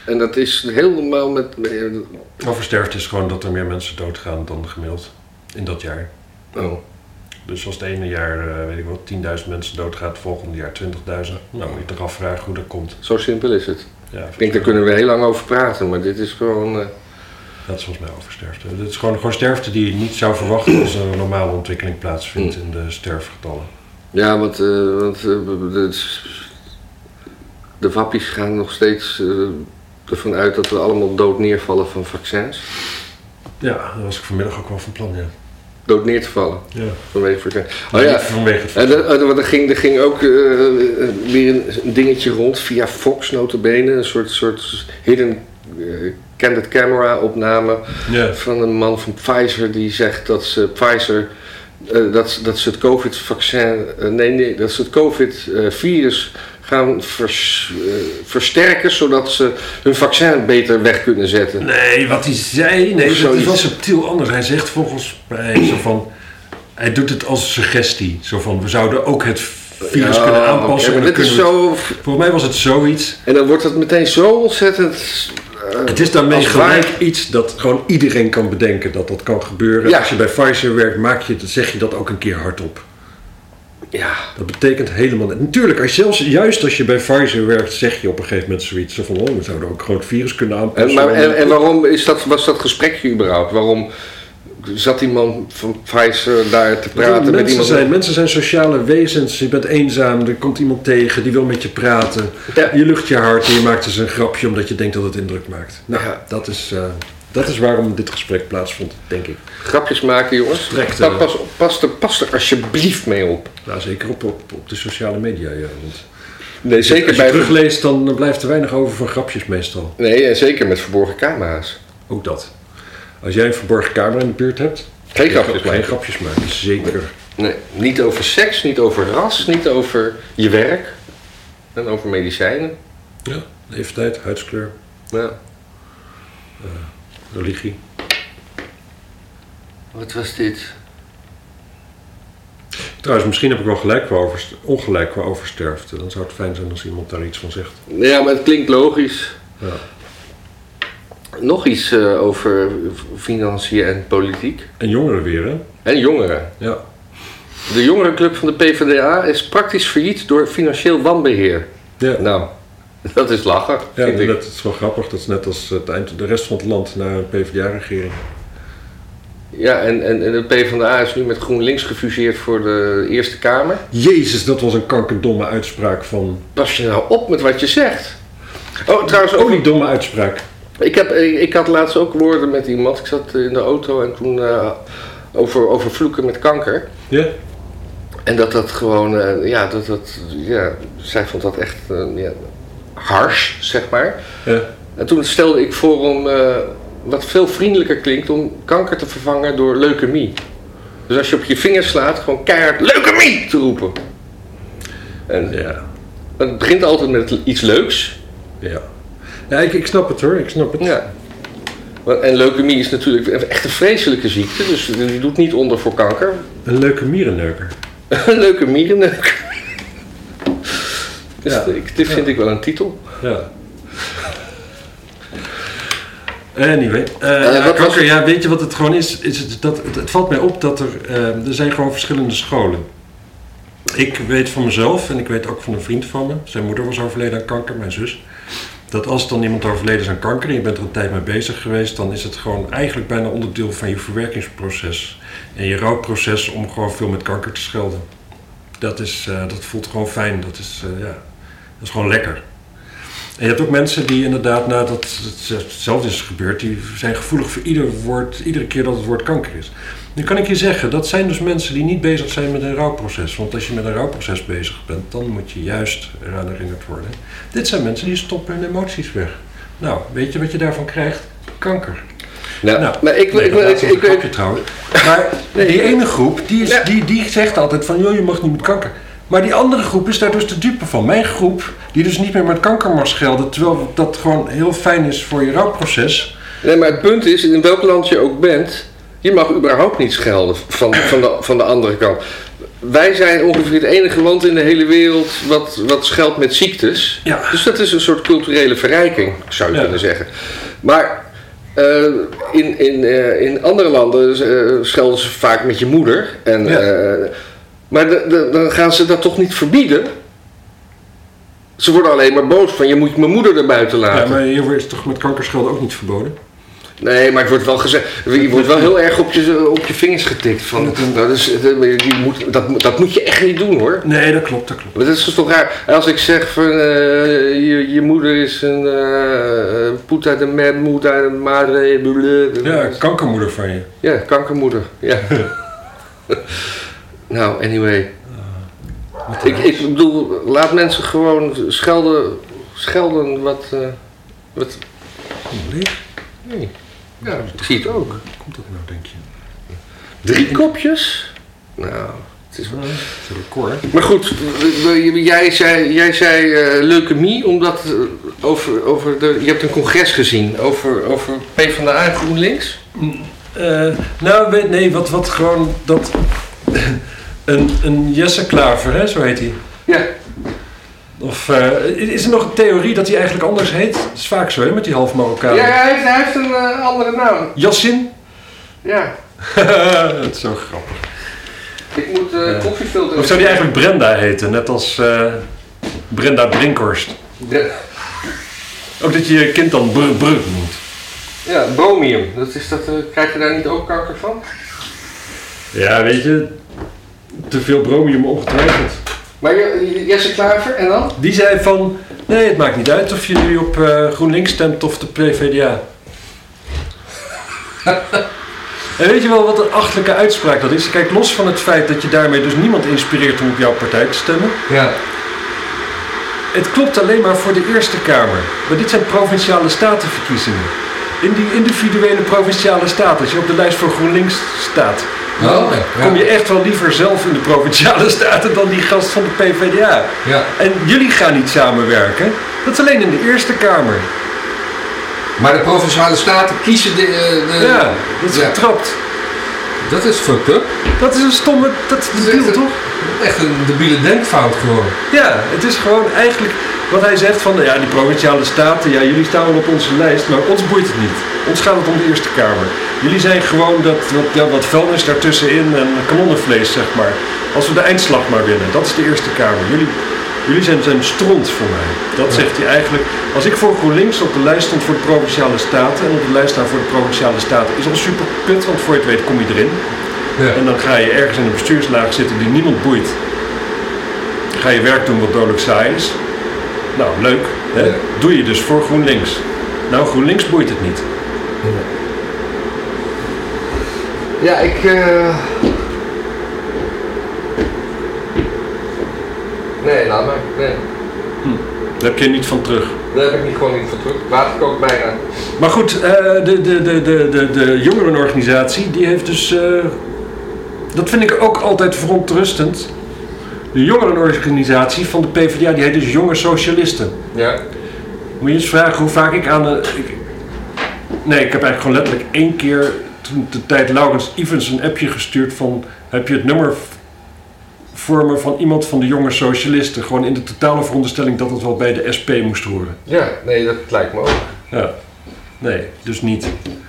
En dat is helemaal met. eh, oversterfte is gewoon dat er meer mensen doodgaan dan gemiddeld in dat jaar. Oh. Dus als het ene jaar, eh, weet ik wat, 10.000 mensen doodgaat, het volgende jaar 20.000. Nou, moet je toch afvragen hoe dat komt. Zo simpel is het. Ja, Ik denk, daar kunnen we heel lang over praten, maar dit is gewoon. eh, Dat is volgens mij oversterfte. Het is gewoon, gewoon sterfte die je niet zou verwachten als er een normale ontwikkeling plaatsvindt in de sterfgetallen. ja, want, eh, want de, de wappies gaan nog steeds ervan uit dat we allemaal dood neervallen van vaccins. Ja, daar was ik vanmiddag ook wel van plan, ja. Dood neer te vallen ja. vanwege vaccins. Oh ja, vanwege het En er, er- er, ging, er ging ook eh, weer een, dingetje rond via Fox notabene. Een soort, soort hidden eh, candid camera opname Ja. van een man van Pfizer die zegt dat ze Pfizer eh, dat, dat ze het COVID-vaccin, nee, nee, dat ze het COVID-virus gaan vers- eh, versterken zodat ze hun vaccin beter weg kunnen zetten. Nee, wat hij zei, nee, dat is wel subtiel anders. Hij zegt volgens mij zo van, hij doet het als suggestie. Zo van, we zouden ook het virus Ja, kunnen aanpassen. maar dit is zo... Volgens mij was het zoiets. En dan wordt het meteen zo ontzettend... eh, Het is daarmee gelijk waar- iets dat gewoon iedereen kan bedenken dat dat kan gebeuren. Ja. Als je bij Pfizer werkt, maak je, zeg je dat ook een keer hardop. Ja, Dat betekent helemaal niet. Natuurlijk, als, zelfs, juist als je bij Pfizer werkt, zeg je op een gegeven moment zoiets zo van: oh, we zouden ook gewoon het virus kunnen aanpassen. en, maar, en, en waarom is dat, was dat gesprekje überhaupt? Waarom zat iemand van Pfizer daar te praten met mensen, iemand? zijn, mensen zijn sociale wezens. Je bent eenzaam, er komt iemand tegen, die wil met je praten. Ja. Je lucht je hart en je maakt dus een grapje omdat je denkt dat het indruk maakt. Nou, Ja. dat, is, eh, dat is waarom dit gesprek plaatsvond, denk ik. Grapjes maken, jongens. Eh. pas, pas, er, pas er alsjeblieft mee op. Nou, zeker op, op, op de sociale media, ja. Want Nee, zeker als je bij... terugleest, dan blijft er weinig over van grapjes meestal. Nee, en zeker met verborgen camera's. Ook dat. Als jij een verborgen camera in de buurt hebt, Geen grapjes geen maken. grapjes maken. Zeker. Nee, niet over seks, niet over ras, niet over je werk. En over medicijnen. Ja. Leeftijd, huidskleur, Ja. Religie. Wat was dit? Trouwens, misschien heb ik wel gelijk qua over, ongelijk qua oversterfte. Dan zou het fijn zijn als iemand daar iets van zegt. Ja, maar het klinkt logisch. Ja. Nog iets eh, over financiën en politiek. En jongeren weer, hè? En jongeren. Ja. De jongerenclub van de PvdA is praktisch failliet door financieel wanbeheer. Ja, Nou, dat is lachen, ja vind ik. dat is wel grappig. Dat is net als het eind, de rest van het land na een PvdA-regering. Ja, en, en, en de PvdA is nu met GroenLinks gefuseerd voor de Eerste Kamer. Jezus, dat was een kankerdomme uitspraak van... Pas je nou op met wat je zegt. Oh, trouwens, ook Ook die domme uitspraak. Ik, heb, ik, ik had laatst ook woorden met iemand. Ik zat in de auto en toen eh, over, over vloeken met kanker. Ja? En dat dat gewoon, eh, ja, dat dat, ja, zij vond dat echt eh, ja, hars, zeg maar. Ja. En toen stelde ik voor om, eh, wat veel vriendelijker klinkt, om kanker te vervangen door leukemie. Dus als je op je vingers slaat, gewoon keihard leukemie te roepen. En Ja. het begint altijd met iets leuks. Ja. Ja, ik, ik snap het hoor. Ik snap het. Ja. En leukemie is natuurlijk echt een vreselijke ziekte, dus die doet niet onder voor kanker. Een leuke mierenneuker. Een leuke mierenneuk. Dus Ja. ik- dit vind ik wel een titel. Ja. Anyway, eh, Eh, ja, kanker, ja, weet je wat het gewoon is? is het, dat, het, het valt mij op dat er, eh, er zijn gewoon verschillende scholen. Ik weet van mezelf en ik weet ook van een vriend van me, zijn moeder was overleden aan kanker, mijn zus. Dat als dan iemand overleden is aan kanker en je bent er een tijd mee bezig geweest, dan is het gewoon eigenlijk bijna onderdeel van je verwerkingsproces. En je rouwproces om gewoon veel met kanker te schelden. Dat, is, eh, dat voelt gewoon fijn, dat is, ja, is gewoon lekker. En je hebt ook mensen die inderdaad nadat het hetzelfde is gebeurd, die zijn gevoelig voor ieder woord, iedere keer dat het woord kanker is. Nu kan ik je zeggen, dat zijn dus mensen die niet bezig zijn met een rouwproces. Want als je met een rouwproces bezig bent, dan moet je juist eraan herinnerd worden. Dit zijn mensen die stoppen hun emoties weg. Nou, weet je wat je daarvan krijgt? Kanker. Nou, Nou, maar ik, Nee, ik, dat ik, ik, een grapje trouwens. Maar die ene groep, die, is, Ja. die, die zegt altijd van, joh, je mag niet met kanker. Maar die andere groep is daar dus de dupe van. Mijn groep, die dus niet meer met kanker mag schelden, terwijl dat gewoon heel fijn is voor je rouwproces. nee, maar het punt is, in welk land je ook bent, je mag überhaupt niet schelden van, van, de, van de andere kant. Wij zijn ongeveer het enige land in de hele wereld wat, wat scheldt met ziektes. Ja. Dus dat is een soort culturele verrijking, zou je Ja. kunnen zeggen. Maar eh, in, in, eh, in andere landen eh, schelden ze vaak met je moeder. En, Ja. Eh, maar de- de- dan gaan ze dat toch niet verbieden? Ze worden alleen maar boos van je moet mijn moeder er buiten laten. Ja, maar hier is toch met kanker schelden ook niet verboden? Nee, maar het wordt wel gezegd. Je wordt wel heel erg op je, op je vingers getikt. Van, nou, dus, die moet, dat, moet- dat moet je echt niet doen hoor. Nee, dat klopt, dat klopt. Maar dat is toch raar. Als ik zeg van eh, je, je moeder is een uh, puta de me- moeder de madre. blablabla. Ja, kankermoeder van je. Ja, kankermoeder. Ja. nou, anyway. Wat Ik, ik bedoel, laat mensen gewoon schelden, schelden wat. eh, wat Leeg? nee. Ja, ik zie het ook. Hoe komt dat nou, denk je? Drie kopjes? Nou, het is wel... Het is een record. Maar goed, jij zei, jij zei eh, leukemie, omdat eh, over, over de, je hebt een congres gezien over, over PvdA en GroenLinks. Eh, nou, nee, wat, wat gewoon dat. Een, een Jesse Klaver, hè, zo heet hij. Ja. Of eh, is er nog een theorie dat hij eigenlijk anders heet? Dat is vaak zo, hè, met die half Marokkaan. Ja, hij heeft, hij heeft een eh, andere naam. Yassin? Ja. dat is zo grappig. Ik moet eh Ja. koffiefilter... Of zou die eigenlijk Brenda heten? Net als Brenda Brinkhorst. De- Ook dat je je kind dan Brr Brr noemt. ja, bromium. Dat is dat, krijg je daar niet ook kanker van? Ja, weet je, te veel bromium ongetwijfeld. Maar je- Jesse Klaver, en dan? Die zei van, nee, het maakt niet uit of je nu op eh, GroenLinks stemt of de PvdA. en weet je wel wat een achtelijke uitspraak dat is? Kijk, los van het feit dat je daarmee dus niemand inspireert om op jouw partij te stemmen. Ja. Het klopt alleen maar voor de Eerste Kamer. Maar dit zijn provinciale statenverkiezingen. In die individuele provinciale staten, als je op de lijst voor GroenLinks staat, Oh, ja. kom je echt wel liever zelf in de provinciale staten dan die gast van de PvdA. Ja. En jullie gaan niet samenwerken. Dat is alleen in de Eerste Kamer. Maar de provinciale staten kiezen de... eh, de Ja, dat is Ja. getrapt. Dat is fucked up. Dat is een stomme, dat is Dat is debiel echt een- toch? Echt een debiele denkfout gewoon. Ja, het is gewoon eigenlijk wat hij zegt van, ja, die provinciale staten, ja, jullie staan wel op onze lijst, maar ons boeit het niet. Ons gaat het om de Eerste Kamer. Jullie zijn gewoon dat, wat, ja, wat vuilnis daartussenin en kanonnenvlees, zeg maar. Als we de eindslag maar winnen, dat is de Eerste Kamer. Jullie, jullie zijn, zijn stront voor mij. Dat zegt hij eigenlijk. Als ik voor GroenLinks op de lijst stond voor de provinciale staten en op de lijst staan voor de provinciale staten, is al super kut, want voor je het weet kom je erin. Ja. En dan ga je ergens in een bestuurslaag zitten die niemand boeit. Ga je werk doen wat dodelijk saai is. Nou, leuk. Hè? Ja. Doe je dus voor GroenLinks. Nou, GroenLinks boeit het niet. Ja, ik... eh Nee, laat maar. Nee. Daar heb je niet van terug. Daar heb ik niet gewoon niet voor terug. Water kookt bijna. Maar goed, eh, de, de, de, de, de, de jongerenorganisatie, die heeft dus... eh, dat vind ik ook altijd verontrustend. De jongerenorganisatie van de PvdA, die heet dus Jonge Socialisten. Ja. Moet je eens vragen hoe vaak ik aan de... ik- nee, ik heb eigenlijk gewoon letterlijk één keer toen de tijd Laurens Evans een appje gestuurd van... Heb je het nummer v- voor me van iemand van de jonge socialisten? Gewoon in de totale veronderstelling dat het wel bij de SP moest horen. Ja, nee, dat lijkt me ook. Ja. Nee, dus niet.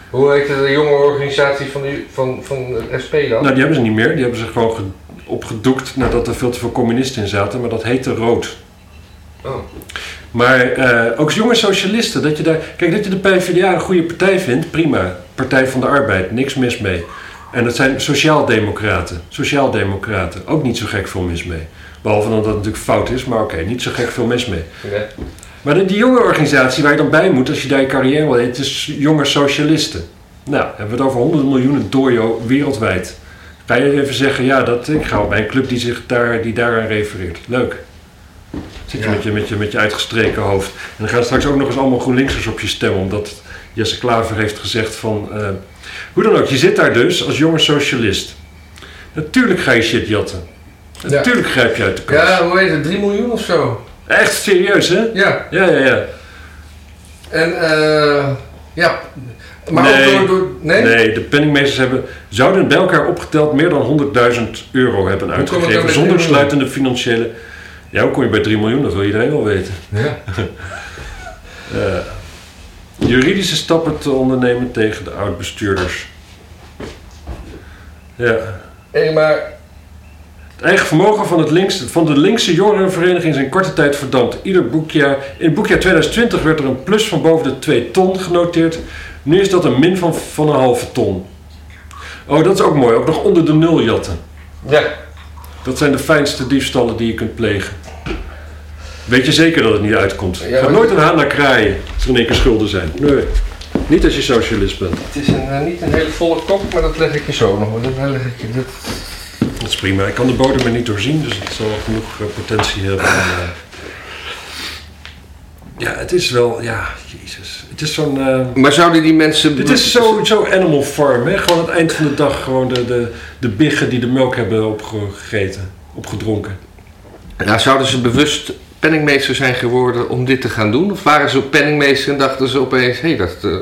Hoe heet de jonge organisatie van, die, van, van de SP dan? Nou, die hebben ze niet meer. Die hebben ze gewoon ge- opgedoekt nadat er veel te veel communisten in zaten. Maar dat heette rood. Oh. Maar eh, ook jonge socialisten, dat je daar... Kijk, dat je de PvdA een goede partij vindt, prima. Partij van de Arbeid, niks mis mee. En dat zijn sociaaldemocraten. Sociaaldemocraten, ook niet zo gek veel mis mee. Behalve dat dat natuurlijk fout is, maar oké, niet zo gek veel mis mee. Maar de- die jonge organisatie waar je dan bij moet als je daar je carrière wil, het is jonge socialisten. Nou, hebben we het over honderden miljoenen dojo wereldwijd. Ga je even zeggen, ja, dat, ik ga op mijn club die, zich daar, die daaraan refereert. Leuk. Zit je, Ja. met je, met, je met je uitgestreken hoofd. En dan gaan straks ook nog eens allemaal GroenLinksers op je stemmen, omdat Jesse Klaver heeft gezegd van... eh, hoe dan ook, je zit daar dus als jonge socialist. Natuurlijk ga je shit jatten. Ja. Natuurlijk grijp je uit de kast. Ja, hoe heet het? 3 miljoen of zo? Echt serieus, hè? Ja. Ja, ja, ja. En eh ja. Maar Nee. door, door... Nee? Nee, de penningmeesters hebben, zouden bij elkaar opgeteld meer dan 100.000 euro hebben uitgegeven. Zonder 3 miljoen? sluitende financiële. Ja, hoe kom je bij 3 miljoen? Dat wil iedereen wel weten. Ja. Eh, juridische stappen te ondernemen tegen de oud-bestuurders. Ja. Hé, maar Het eigen vermogen van, het links, van de linkse jongerenvereniging is in korte tijd verdampt. Ieder boekjaar, in het boekjaar 2020 werd er een plus van boven de 2 ton genoteerd. Nu is dat een min van, van een halve ton. Oh, dat is ook mooi. Ook nog onder de nul jatten. ja, Dat zijn de fijnste diefstallen die je kunt plegen. Weet je zeker dat het niet uitkomt? Ja, Ga nooit een haan naar kraaien als er in één keer schulden zijn. Nee. Niet als je socialist bent. het is een, eh, niet een hele volle kop, maar dat leg ik je zo nog. Dat leg ik je, dat... Dat is prima. Ik kan de bodem er niet doorzien, dus het zal genoeg eh, potentie hebben. En, eh, Ja, het is wel... Ja, jezus. Het is zo'n... Maar zouden die mensen... Dit is zo, zo Animal Farm, hè? Gewoon aan het eind van de dag gewoon de, de, de biggen die de melk hebben opgegeten, opgedronken. Ja, zouden ze bewust penningmeester zijn geworden om dit te gaan doen? Of waren ze penningmeester en dachten ze opeens... Hé, hey, dat eh,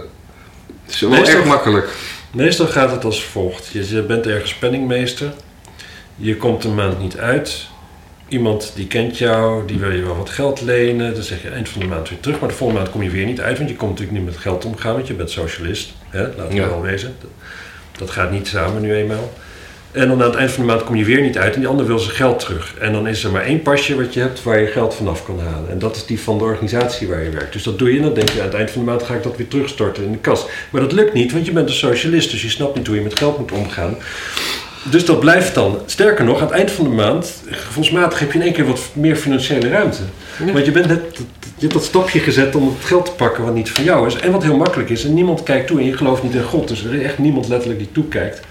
is wel erg makkelijk. Meestal gaat het als volgt. Je, je bent ergens penningmeester. Je komt een maand niet uit. iemand die kent jou, die wil je wel wat geld lenen. Dan zeg je eind van de maand weer terug. Maar de volgende maand kom je weer niet uit, want je komt natuurlijk niet met geld omgaan, want je bent socialist. Hè? Laten we Ja. wel wezen. Dat gaat niet samen nu eenmaal. En dan aan het eind van de maand kom je weer niet uit en die ander wil zijn geld terug. En dan is er maar één pasje wat je hebt waar je geld vanaf kan halen. En dat is die van de organisatie waar je werkt. Dus dat doe je en dan denk je aan het eind van de maand ga ik dat weer terugstorten in de kas. Maar dat lukt niet, want je bent een socialist, dus je snapt niet hoe je met geld moet omgaan. Dus dat blijft dan. Sterker nog, aan het eind van de maand, gevoelsmatig heb je in één keer wat meer financiële ruimte. Ja. Want je, bent net, je hebt dat stapje gezet om het geld te pakken wat niet van jou is. En wat heel makkelijk is. En niemand kijkt toe en je gelooft niet in God. Dus er is echt niemand letterlijk die toekijkt.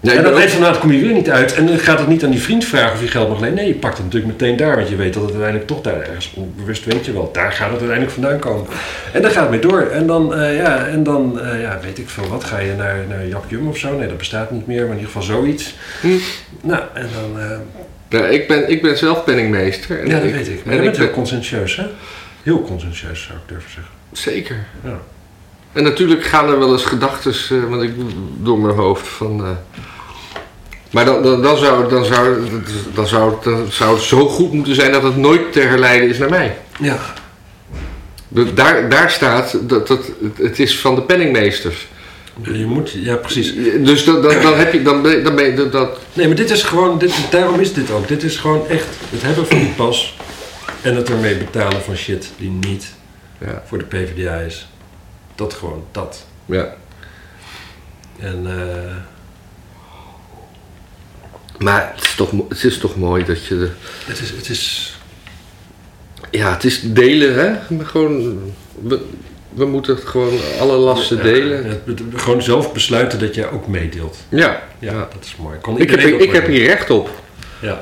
Ja, en ik aan ben het eind ook- van de maand kom je weer niet uit. En dan gaat het niet aan die vriend vragen of je geld mag lenen. Nee, je pakt het natuurlijk meteen daar. Want je weet dat het uiteindelijk toch daar ergens onbewust weet je wel. Daar gaat het uiteindelijk vandaan komen. En dan gaat het mee door. En dan, eh, ja, en dan eh, ja, weet ik veel wat. Ga je naar, naar Jum of zo? Nee, dat bestaat niet meer. Maar in ieder geval zoiets. Hm. Nou, en dan... eh, Ja, ik, ben, ik ben zelf penningmeester. En ja, dat weet ik. Maar en je bent ik heel ben, conscientieus, hè? Heel conscientieus, zou ik durven zeggen. zeker. Ja. En natuurlijk gaan er wel eens gedachten, want ik door mijn hoofd van. eh, maar dan, dan, dan, zou, dan, zou, dan, zou, dan zou het zo goed moeten zijn dat het nooit te herleiden is naar mij. Ja, De- Daar, daar staat dat, dat het is van de penningmeesters. je moet... Ja, precies. Dus dan, dan, dan heb je. Dan ben, dan ben je dat- dat. Nee, maar dit is gewoon, dit, daarom is dit ook. Dit is gewoon echt het hebben van die pas en het ermee betalen van shit die niet Ja, voor de PvdA is. Dat gewoon, dat. ja. En eh, Maar het is, toch, het is toch mooi dat je. De, het, is, het is... ja, het is delen, hè? Maar gewoon. We, we moeten gewoon alle lasten Ja, delen. het- het- gewoon zelf besluiten dat jij ook meedeelt. Ja, Ja, Ja. dat is mooi. Kon Ik heb, ik heb hier recht op. Ja.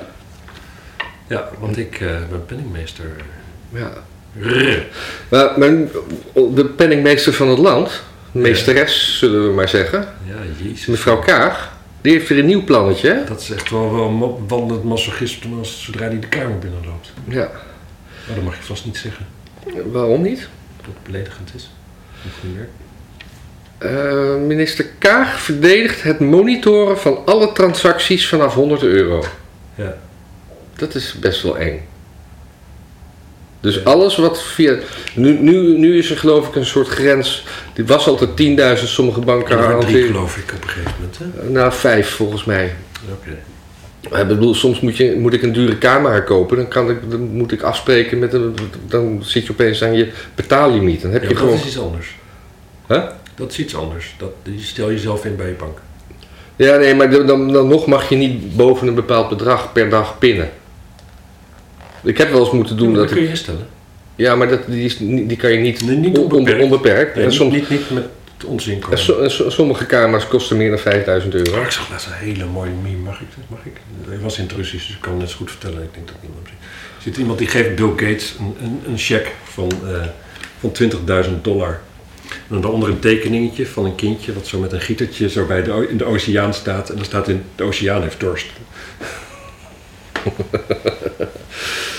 Ja, want ik eh, ben penningmeester. Ja. Maar, maar de penningmeester van het land, meesteres zullen we maar zeggen, Ja, jezus. mevrouw Kaag, die heeft weer een nieuw plannetje. Hè? Dat is echt wel, wel een wandelend masochisme als zodra hij de kamer binnenloopt. Ja. Maar dat mag je vast niet zeggen. Waarom niet? Dat het beledigend is. Eh, minister Kaag verdedigt het monitoren van alle transacties vanaf 100 euro. Ja. Dat is best wel eng. Dus alles wat via. Nu, nu, nu is er geloof ik een soort grens. Die was altijd 10.000, sommige banken waren drie geloof ik op een gegeven moment. Hè? Nou, vijf volgens mij. Oké. Ik bedoel, soms moet, je, moet ik een dure camera kopen. Dan, kan ik, dan moet ik afspreken met een. Dan zit je opeens aan je betaallimiet. Dan heb Ja, je gewoon. dat is iets anders. Huh? Dat is iets anders. Dat, die stel je zelf in bij je bank. Ja, nee, maar dan, dan nog mag je niet boven een bepaald bedrag per dag pinnen. Ik heb wel eens moeten doen Ja, dat dat kun je instellen. Ja, maar dat, die, is, die kan je niet, Nee, niet on- on- onbeperkt. onbeperkt. Nee, en, niet, soms, niet, niet met ons en, inkomen. so- en so- sommige kamers kosten meer dan 5000 euro. Ik zag laatst een hele mooie meme. Mag ik? Mag ik? Hij was in het Russisch, dus ik kan het net zo goed vertellen. Ik denk dat niemand ziet. Er zit iemand die geeft Bill Gates een, een, een cheque van, eh van 20.000 dollar. En dan daaronder een tekeningetje van een kindje wat zo met een gietertje zo bij de, in de oceaan staat. En dan staat in, de oceaan heeft dorst.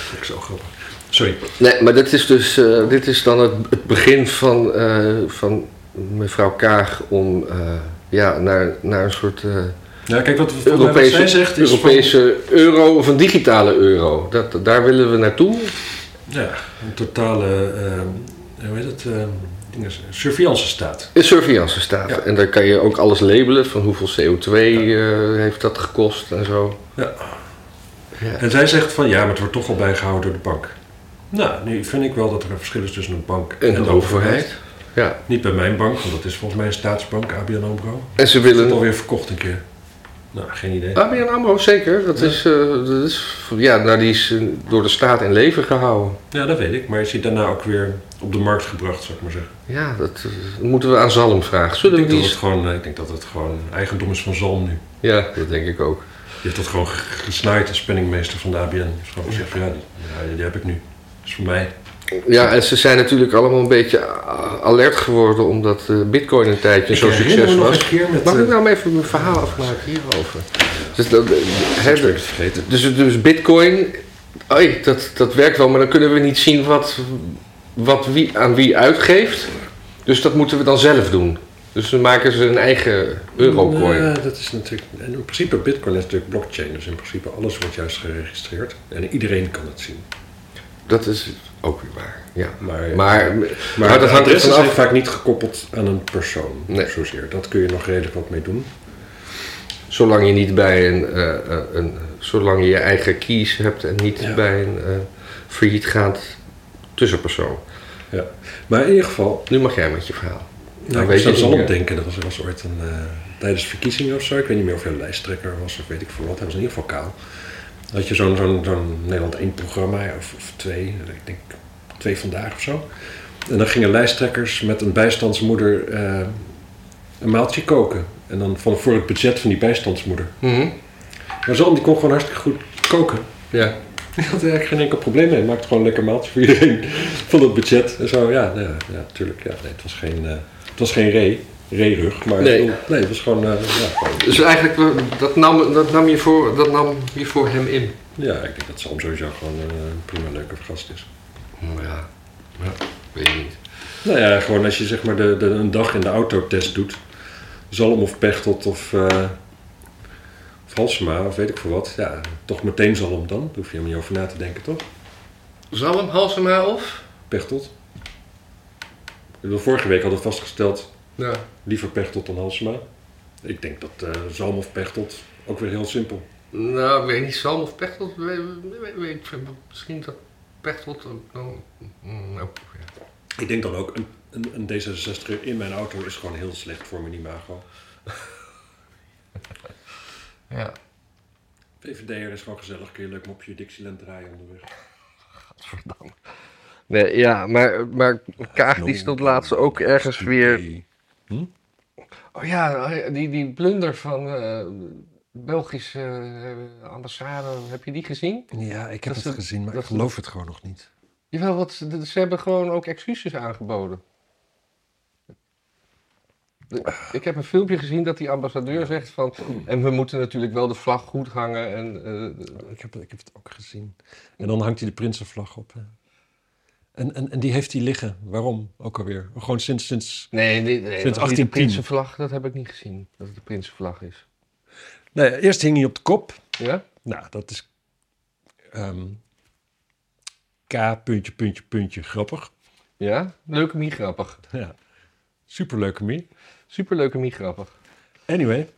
Vind ik zo grappig. Sorry. Nee, maar dit is dus eh, dit is dan het, het begin van, eh, van mevrouw Kaag om eh, ja, naar, naar een soort eh, Nou, kijk, wat, wat zij Europese, zegt is van- Europese euro of een digitale euro. Dat, daar willen we naartoe. Ja, een totale, hoe heet het, surveillance staat. Een surveillance staat. Ja. En daar kan je ook alles labelen van hoeveel CO2 eh, heeft dat gekost en zo. Ja. Ja. En zij zegt van ja, maar het wordt toch al bijgehouden door de bank. Nou, nu vind ik wel dat er een verschil is tussen een bank En de overheid. Ja. Niet bij mijn bank, want dat is volgens mij een staatsbank, ABN AMRO. En ze Is het willen... alweer verkocht een keer? Nou, geen idee. ABN AMRO, zeker. Dat, Ja. is, eh, dat is... Ja, nou, die is eh, door de staat in leven gehouden. Ja, dat weet ik. Maar is hij daarna ook weer op de markt gebracht, zou ik maar zeggen. Ja, dat eh, moeten we aan Zalm vragen. Ik Zullen we denk, die... dat het gewoon, ik denk dat het gewoon eigendom is van Zalm nu. Ja, dat denk ik ook. Die heeft dat gewoon gesnaaid als penningmeester van de ABN. Die heeft gewoon gezegd van ja, die, heb ik nu. Dat is voor mij. Ja, en ze zijn natuurlijk allemaal een beetje alert geworden omdat eh, Bitcoin een tijdje zo'n herinner succes was. een keer met... Mag ik eh, nou even mijn verhaal afmaken hierover? Dus, dat, eh, het vergeten. dus, dus Bitcoin, oei, dat, dat werkt wel, maar dan kunnen we niet zien wat, wat wie aan wie uitgeeft. Dus dat moeten we dan zelf doen. Dus dan maken ze een eigen eurocoin. Nee, dat is natuurlijk... En in principe, bitcoin is natuurlijk blockchain. Dus in principe alles wordt juist geregistreerd. En iedereen kan het zien. Dat is ook weer waar. Ja. Maar, Maar, maar, maar dat hangt er vanaf. vaak niet gekoppeld aan een persoon. Nee. Zozeer. Dat kun je nog redelijk wat mee doen. Zolang je niet bij een, eh, eh, een zolang je je eigen keys hebt en niet Ja. bij een eh faillietgaand tussenpersoon. Ja. Maar in ieder geval, Nu mag jij met je verhaal. Nou, ik weet denken. Dat was, er was ooit een, eh, tijdens verkiezingen of zo. Ik weet niet meer of hij een lijsttrekker was of weet ik veel wat. Hij was in ieder geval kaal. Had je zo'n zo'n zo'n Nederland 1 programma of, of twee. Ik denk twee vandaag of zo. En dan gingen lijsttrekkers met een bijstandsmoeder eh, een maaltje koken. En dan van, voor het budget van die bijstandsmoeder. Mhm. Maar Zalm die kon gewoon hartstikke goed koken. Ja. Die had er eigenlijk geen enkel probleem mee. Hij maakte gewoon een lekker maaltje voor iedereen van het budget. En zo, ja, ja, ja tuurlijk. Ja, nee, het was geen, eh, het was geen ree, reerug. Maar Nee. nee. nee, het was gewoon, eh, ja, gewoon- Dus eigenlijk, eh, dat nam, dat, nam je voor, dat nam je voor hem in. ja, ik denk dat Sam sowieso gewoon een eh, prima leuke gast is. Ja. ja. Weet je niet. Nou ja, gewoon als je zeg maar de, de, een dag in de autotest doet. Zalm of Pechtold of, of Halsema of weet ik veel wat. Ja, toch meteen Zalm dan. Daar hoef je helemaal niet over na te denken, toch? Zalm, Halsema of? Pechtold. Bedoel, vorige week hadden we vastgesteld Ja. Liever Pechtold dan Halsema. Ik denk dat eh Zalm of Pechtold ook weer heel simpel. Nou, weet niet, Zalm of Pechtold? Weet, weet, misschien dat Pechtold ook... mm, nou, ja. Ik denk dan ook, een, een, een D66 in mijn auto is gewoon heel slecht voor mijn imago. ja. VVD'er is gewoon gezellig, kun je leuk mopje Dixieland draaien onderweg. Gadverdamme. Nee, ja, maar, maar Kaag die stond laatst ook ergens weer... Oh ja, die, die blunder van eh Belgische eh, ambassade, heb je die gezien? Ja, ik heb Dat het gezien, maar ik geloof het gewoon nog niet. Jawel, wat, ze hebben gewoon ook excuses aangeboden. De- Ik heb een filmpje gezien dat die ambassadeur zegt van... En we moeten natuurlijk wel de vlag goed hangen en... eh, Ik heb, ik heb het ook gezien. En dan hangt hij de Prinsenvlag op. hè. En, en, en die heeft hij liggen. Waarom? Ook alweer. Gewoon sinds, sinds... nee, nee, nee Sinds de 1810. Prinsenvlag, dat heb ik niet gezien. Dat het de Prinsenvlag is. Nee, eerst hing hij op de kop. Ja? Nou, dat is ehm, K, puntje, puntje, puntje, grappig. Ja? Leukemie grappig. Ja, superleuke mie. Super leukemie grappig. Anyway.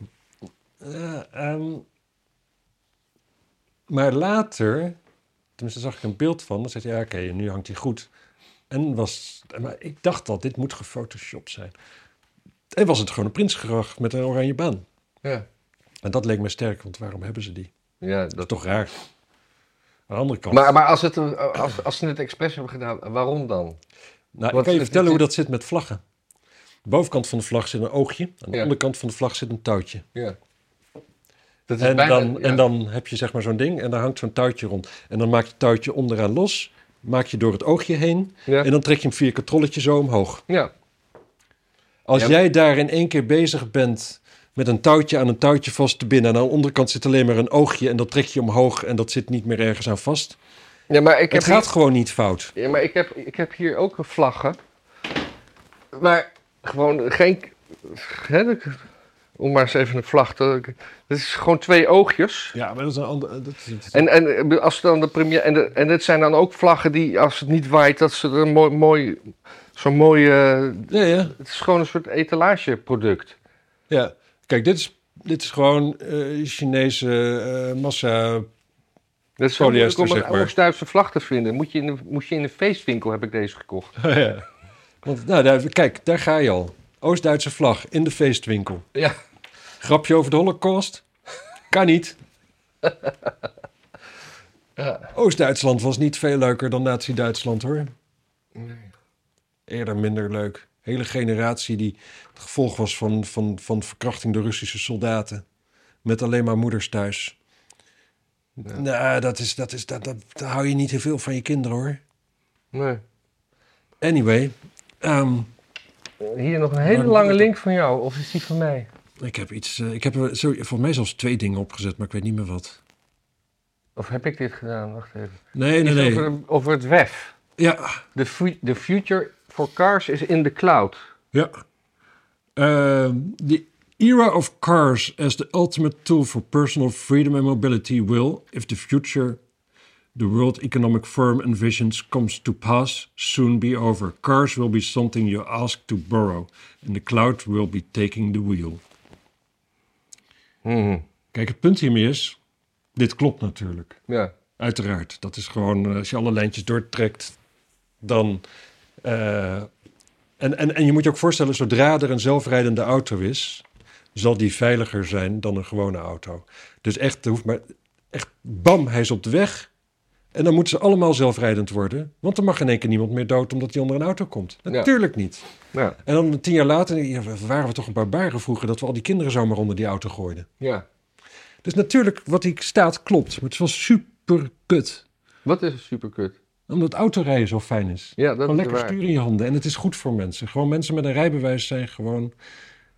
eh, ehm, maar later, tenminste zag ik een beeld van, dan zei hij, ja oké, nu hangt hij goed. En was, maar ik dacht al, dit moet gefotoshopt zijn. En was het gewoon een prinsgracht met een oranje baan. Ja. En dat leek me sterk, want waarom hebben ze die? Ja, Dat is dat... toch raar. Aan de andere kant. Maar, maar als, het, een- als, als ze het expres hebben gedaan, waarom dan? nou, ik kan je vertellen het- hoe dat zit met vlaggen. De bovenkant van de vlag zit een oogje. Aan de Ja. onderkant van de vlag zit een touwtje. Ja. Dat is En bijna- dan, ja. en dan heb je zeg maar zo'n ding en daar hangt zo'n touwtje rond. En dan maak je het touwtje onderaan los, maak je door het oogje heen Ja. en dan trek je hem via een controletje zo omhoog. ja. Als Ja. jij daar in één keer bezig bent met een touwtje aan een touwtje vast te binden en aan de onderkant zit alleen maar een oogje en dat trek je omhoog en dat zit niet meer ergens aan vast. ja, maar ik heb Het gaat gewoon niet fout. Ja, maar ik heb, ik heb hier ook een vlaggen. Maar gewoon geen... Hè, om maar eens even een vlag te... Het is gewoon twee oogjes. Ja, maar dat is een ander. Dat is, En, en als dan de premier... En, de, en dit zijn dan ook vlaggen die, als het niet waait, dat ze er een mooi... mooi Zo'n mooi... eh, ja, ja, het is gewoon een soort etalageproduct. ja. Kijk, dit is, dit is gewoon eh, Chinese eh, massa. Dat is zo moeilijk om een. Oost-Duitse vlag te vinden. Moet je, in de, moet je in een feestwinkel, heb ik deze gekocht. ja. Want, nou, daar, kijk, daar ga je al. Oost-Duitse vlag in de feestwinkel. Ja. Grapje over de Holocaust? Kan niet. Ja. Oost-Duitsland was niet veel leuker dan Nazi-Duitsland hoor. Eerder minder leuk. Hele generatie die het gevolg was van, van, van verkrachting door Russische soldaten. Met alleen maar moeders thuis. Ja. Nou, dat is, dat is, dat, dat, daar hou je niet heel veel van je kinderen hoor. Nee. Anyway, ehm, Hier nog een hele lange link van jou, of is die van mij? Ik heb iets, eh, ik heb er zo, voor mij zelfs twee dingen opgezet, maar ik weet niet meer wat. Of heb ik dit gedaan? Wacht even. Nee, nee, nee. Over, over het WEF. Ja, The, fu- the future for cars is in the cloud. ja. Um, the era of cars as the ultimate tool for personal freedom and mobility will, if the future the World Economic Forum envisions comes to pass, soon be over. Cars will be something you ask to borrow, and the cloud will be taking the wheel. Mhm. Kijk, het punt hiermee is, dit klopt natuurlijk. Ja. Uiteraard. Dat is gewoon, eh, als je alle lijntjes doortrekt, dan. eh, en, en, en je moet je ook voorstellen, zodra er een zelfrijdende auto is, zal die veiliger zijn dan een gewone auto. Dus echt, er hoeft maar. Echt, bam, hij is op de weg. En dan moeten ze allemaal zelfrijdend worden. Want er mag in één keer niemand meer dood omdat hij onder een auto komt. Natuurlijk niet. Ja. En dan tien jaar later ja, waren we toch een barbaren vroeger dat we al die kinderen zomaar onder die auto gooiden. ja. Dus natuurlijk, wat hier staat klopt. Maar het is wel super kut. Wat is super kut? Omdat autorijden zo fijn is. Ja, dat Gewoon lekker sturen in je handen. En het is goed voor mensen. Gewoon mensen met een rijbewijs zijn gewoon...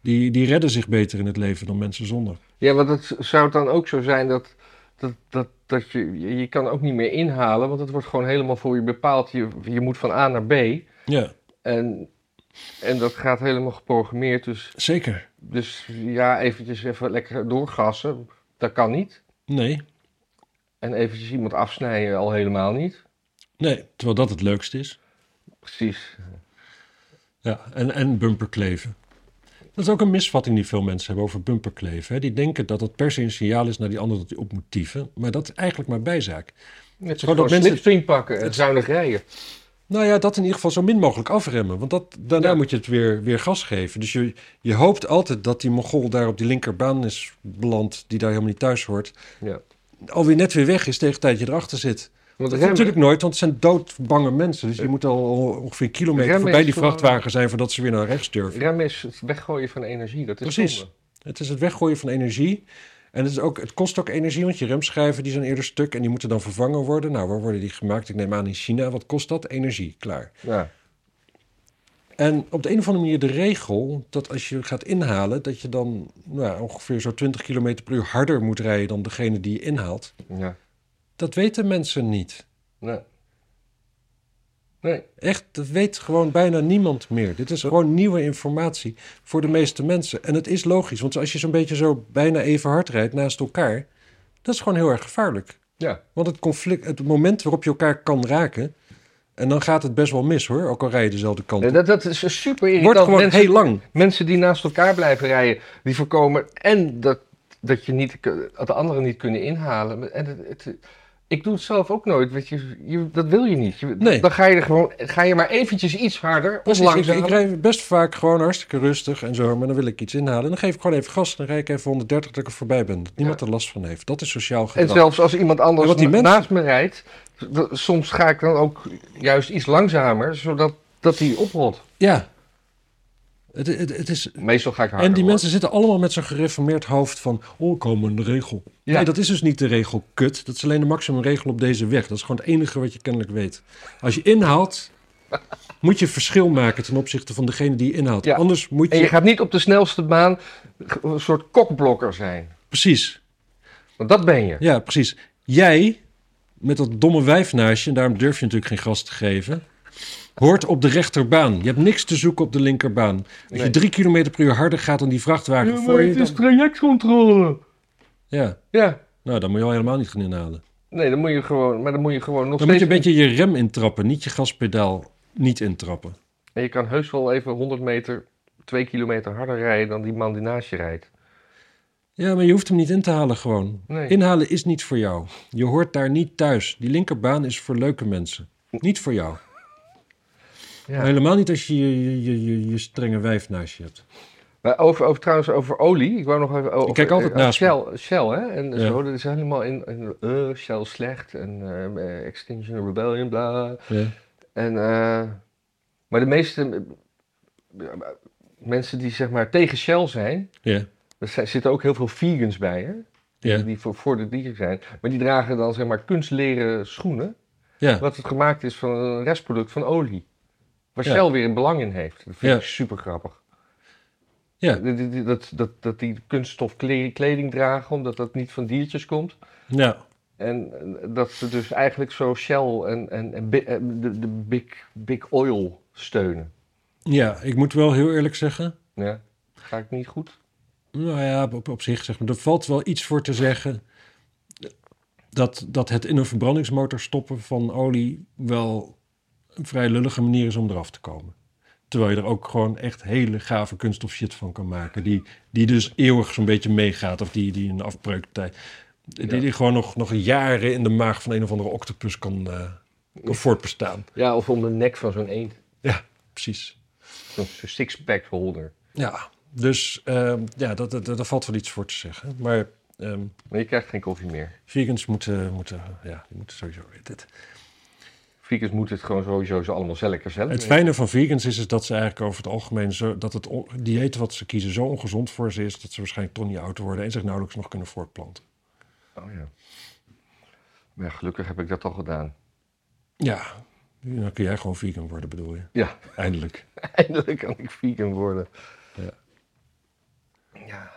Die, die redden zich beter in het leven dan mensen zonder. Ja, want het zou dan ook zo zijn dat, dat, dat, dat je, je je kan ook niet meer inhalen, want het wordt gewoon helemaal voor je bepaald. Je, je moet van A naar B Ja, en, en dat gaat helemaal geprogrammeerd. Dus, zeker. dus ja, eventjes even lekker doorgassen, dat kan niet. Nee, En eventjes iemand afsnijden al helemaal niet. nee. Terwijl dat het leukste is. Precies. Ja, en, en bumperkleven. Dat is ook een misvatting die veel mensen hebben over bumperkleven. Hè. Die denken dat het per se een signaal is naar die ander dat hij op moet tieven. Maar dat is eigenlijk maar bijzaak. Is gewoon dat dat mensen- slipstream pakken en zuinig rijden. Nou ja, dat in ieder geval zo min mogelijk afremmen. Want dat, daarna Ja. moet je het weer, weer gas geven. Dus je, je hoopt altijd dat die Mongool daar op die linkerbaan is beland... die daar helemaal niet thuis hoort. Ja. Alweer net weer weg is tegen het tijd je erachter zit. Want Dat is natuurlijk nooit, want het zijn doodbange mensen. Dus je moet al ongeveer een kilometer voorbij die vrachtwagen zijn... voordat ze weer naar rechts durven. remmen is het weggooien van energie, dat is Precies. zonde. Het is het weggooien van energie. En het, is ook, het kost ook energie, want je remschijven die zijn eerder stuk... en die moeten dan vervangen worden. Nou, waar worden die gemaakt? Ik neem aan in China. Wat kost dat? Energie, klaar. Ja. En op de een of andere manier de regel dat als je gaat inhalen, dat je dan nou, ongeveer zo 20 km per uur harder moet rijden dan degene die je inhaalt. Ja. Dat weten mensen niet. Nee. Nee. Echt, dat weet gewoon bijna niemand meer. Dit is gewoon nieuwe informatie voor de meeste mensen. En het is logisch, want als je zo'n beetje zo bijna even hard rijdt naast elkaar, dat is gewoon heel erg gevaarlijk. Ja. Want het conflict, het moment waarop je elkaar kan raken, en dan gaat het best wel mis hoor, ook al rij je dezelfde kant op. Dat, dat is super irritant. Wordt gewoon mensen, heel lang. mensen die naast elkaar blijven rijden, die voorkomen en dat, dat je niet, dat de anderen niet kunnen inhalen. En het, het- ik doe het zelf ook nooit. Weet je, je, dat wil je niet. Je- Nee. Dan ga je er gewoon, ga je maar eventjes iets harder of ik, ik rijd best vaak gewoon hartstikke rustig en zo, maar dan wil ik iets inhalen. En dan geef ik gewoon even gas, dan rijd ik even 130 dat ik er voorbij ben. Dat niemand er last van heeft. Dat is sociaal En gedrag. zelfs als iemand anders En wat die mensen- naast me rijdt, soms ga ik dan ook juist iets langzamer, zodat dat die oprolt. Ja. Het, het, het is... Meestal ga ik harder. En die hoor. mensen zitten allemaal met zo'n gereformeerd hoofd van... oh, komen de regel. Ja. Nee, dat is dus niet de regel kut. Dat is alleen de maximumregel op deze weg. Dat is gewoon het enige wat je kennelijk weet. Als je inhaalt, moet je verschil maken... ten opzichte van degene die je inhaalt. Ja. Anders moet En je... je gaat niet op de snelste baan een soort kokblokker zijn. Precies. Want dat ben je. Ja, precies. Jij, met dat domme wijf naast je... en daarom durf je natuurlijk geen gas te geven... hoort op de rechterbaan. Je hebt niks te zoeken op de linkerbaan. Als je drie kilometer per uur harder gaat dan die vrachtwagen voor je... Dan... trajectcontrole. Ja, Ja. nou, dan moet je al helemaal niet gaan inhalen. Nee, dan moet je gewoon, maar dan moet je gewoon nog Dan moet je steeds... een beetje je rem intrappen, niet je gaspedaal niet intrappen. En je kan heus wel even 100 meter, 2 kilometer harder rijden dan die man die naast je rijdt. Ja, maar je hoeft hem niet in te halen gewoon. Nee. Inhalen is niet voor jou. Je hoort daar niet thuis. Die linkerbaan is voor leuke mensen. Niet voor jou. Ja. Helemaal niet als je je, je, je, strenge wijf naast je hebt. Maar over, over, trouwens, over olie. Ik wou nog even over... Ik kijk altijd eh, me. Shell, Shell, hè? En Ja. zo, dat is helemaal in... in eh, Shell slecht en eh, Extinction Rebellion, bla. Ja. En, maar de meeste mensen die zeg maar tegen Shell zijn... Ja. Er zitten ook heel veel vegans bij, hè? Die, Ja. die voor, voor de dieren zijn. Maar die dragen dan zeg maar kunstleren schoenen. Ja. Wat het gemaakt is van een restproduct van olie. Waar Ja. Shell weer een belang in heeft. Dat vind ik super grappig. Ja. Dat, dat, dat, die kunststof kle- kleding dragen, omdat dat niet van diertjes komt. ja. En dat ze dus eigenlijk zo Shell en, en, en eh, de, de big, big oil steunen. Ja, ik moet wel heel eerlijk zeggen. Ja. ga ik niet goed? Nou ja, op, op zich zeg maar, er valt wel iets voor te zeggen dat, dat het in een verbrandingsmotor stoppen van olie wel vrij lullige manier is om eraf te komen. Terwijl je er ook gewoon echt hele gave kunststof shit van kan maken. Die, die dus eeuwig zo'n beetje meegaat. Of die, die een afbreuktijd. Die, Ja. die gewoon nog, nog jaren in de maag van een of andere octopus kan, eh, kan voortbestaan. Ja, of om de nek van zo'n eend. Ja, precies. Zo'n six-pack holder. Ja, dus ehm, ja, dat, dat, daar valt wel iets voor te zeggen. Maar ehm, Maar je krijgt geen koffie meer. vegans moeten, moeten, ja, die moeten sowieso... Dit. Vegans moeten het gewoon sowieso zo allemaal zelf zelf. Het fijne van vegans is, is dat ze eigenlijk over het algemeen... Zo, dat het dieet wat ze kiezen zo ongezond voor ze is... dat ze waarschijnlijk toch niet oud worden... en zich nauwelijks nog kunnen voortplanten. Oh ja. Maar ja, gelukkig heb ik dat al gedaan. Ja, dan kun jij gewoon vegan worden, bedoel je? Ja, Eindelijk. eindelijk kan ik vegan worden. Ja. Ja.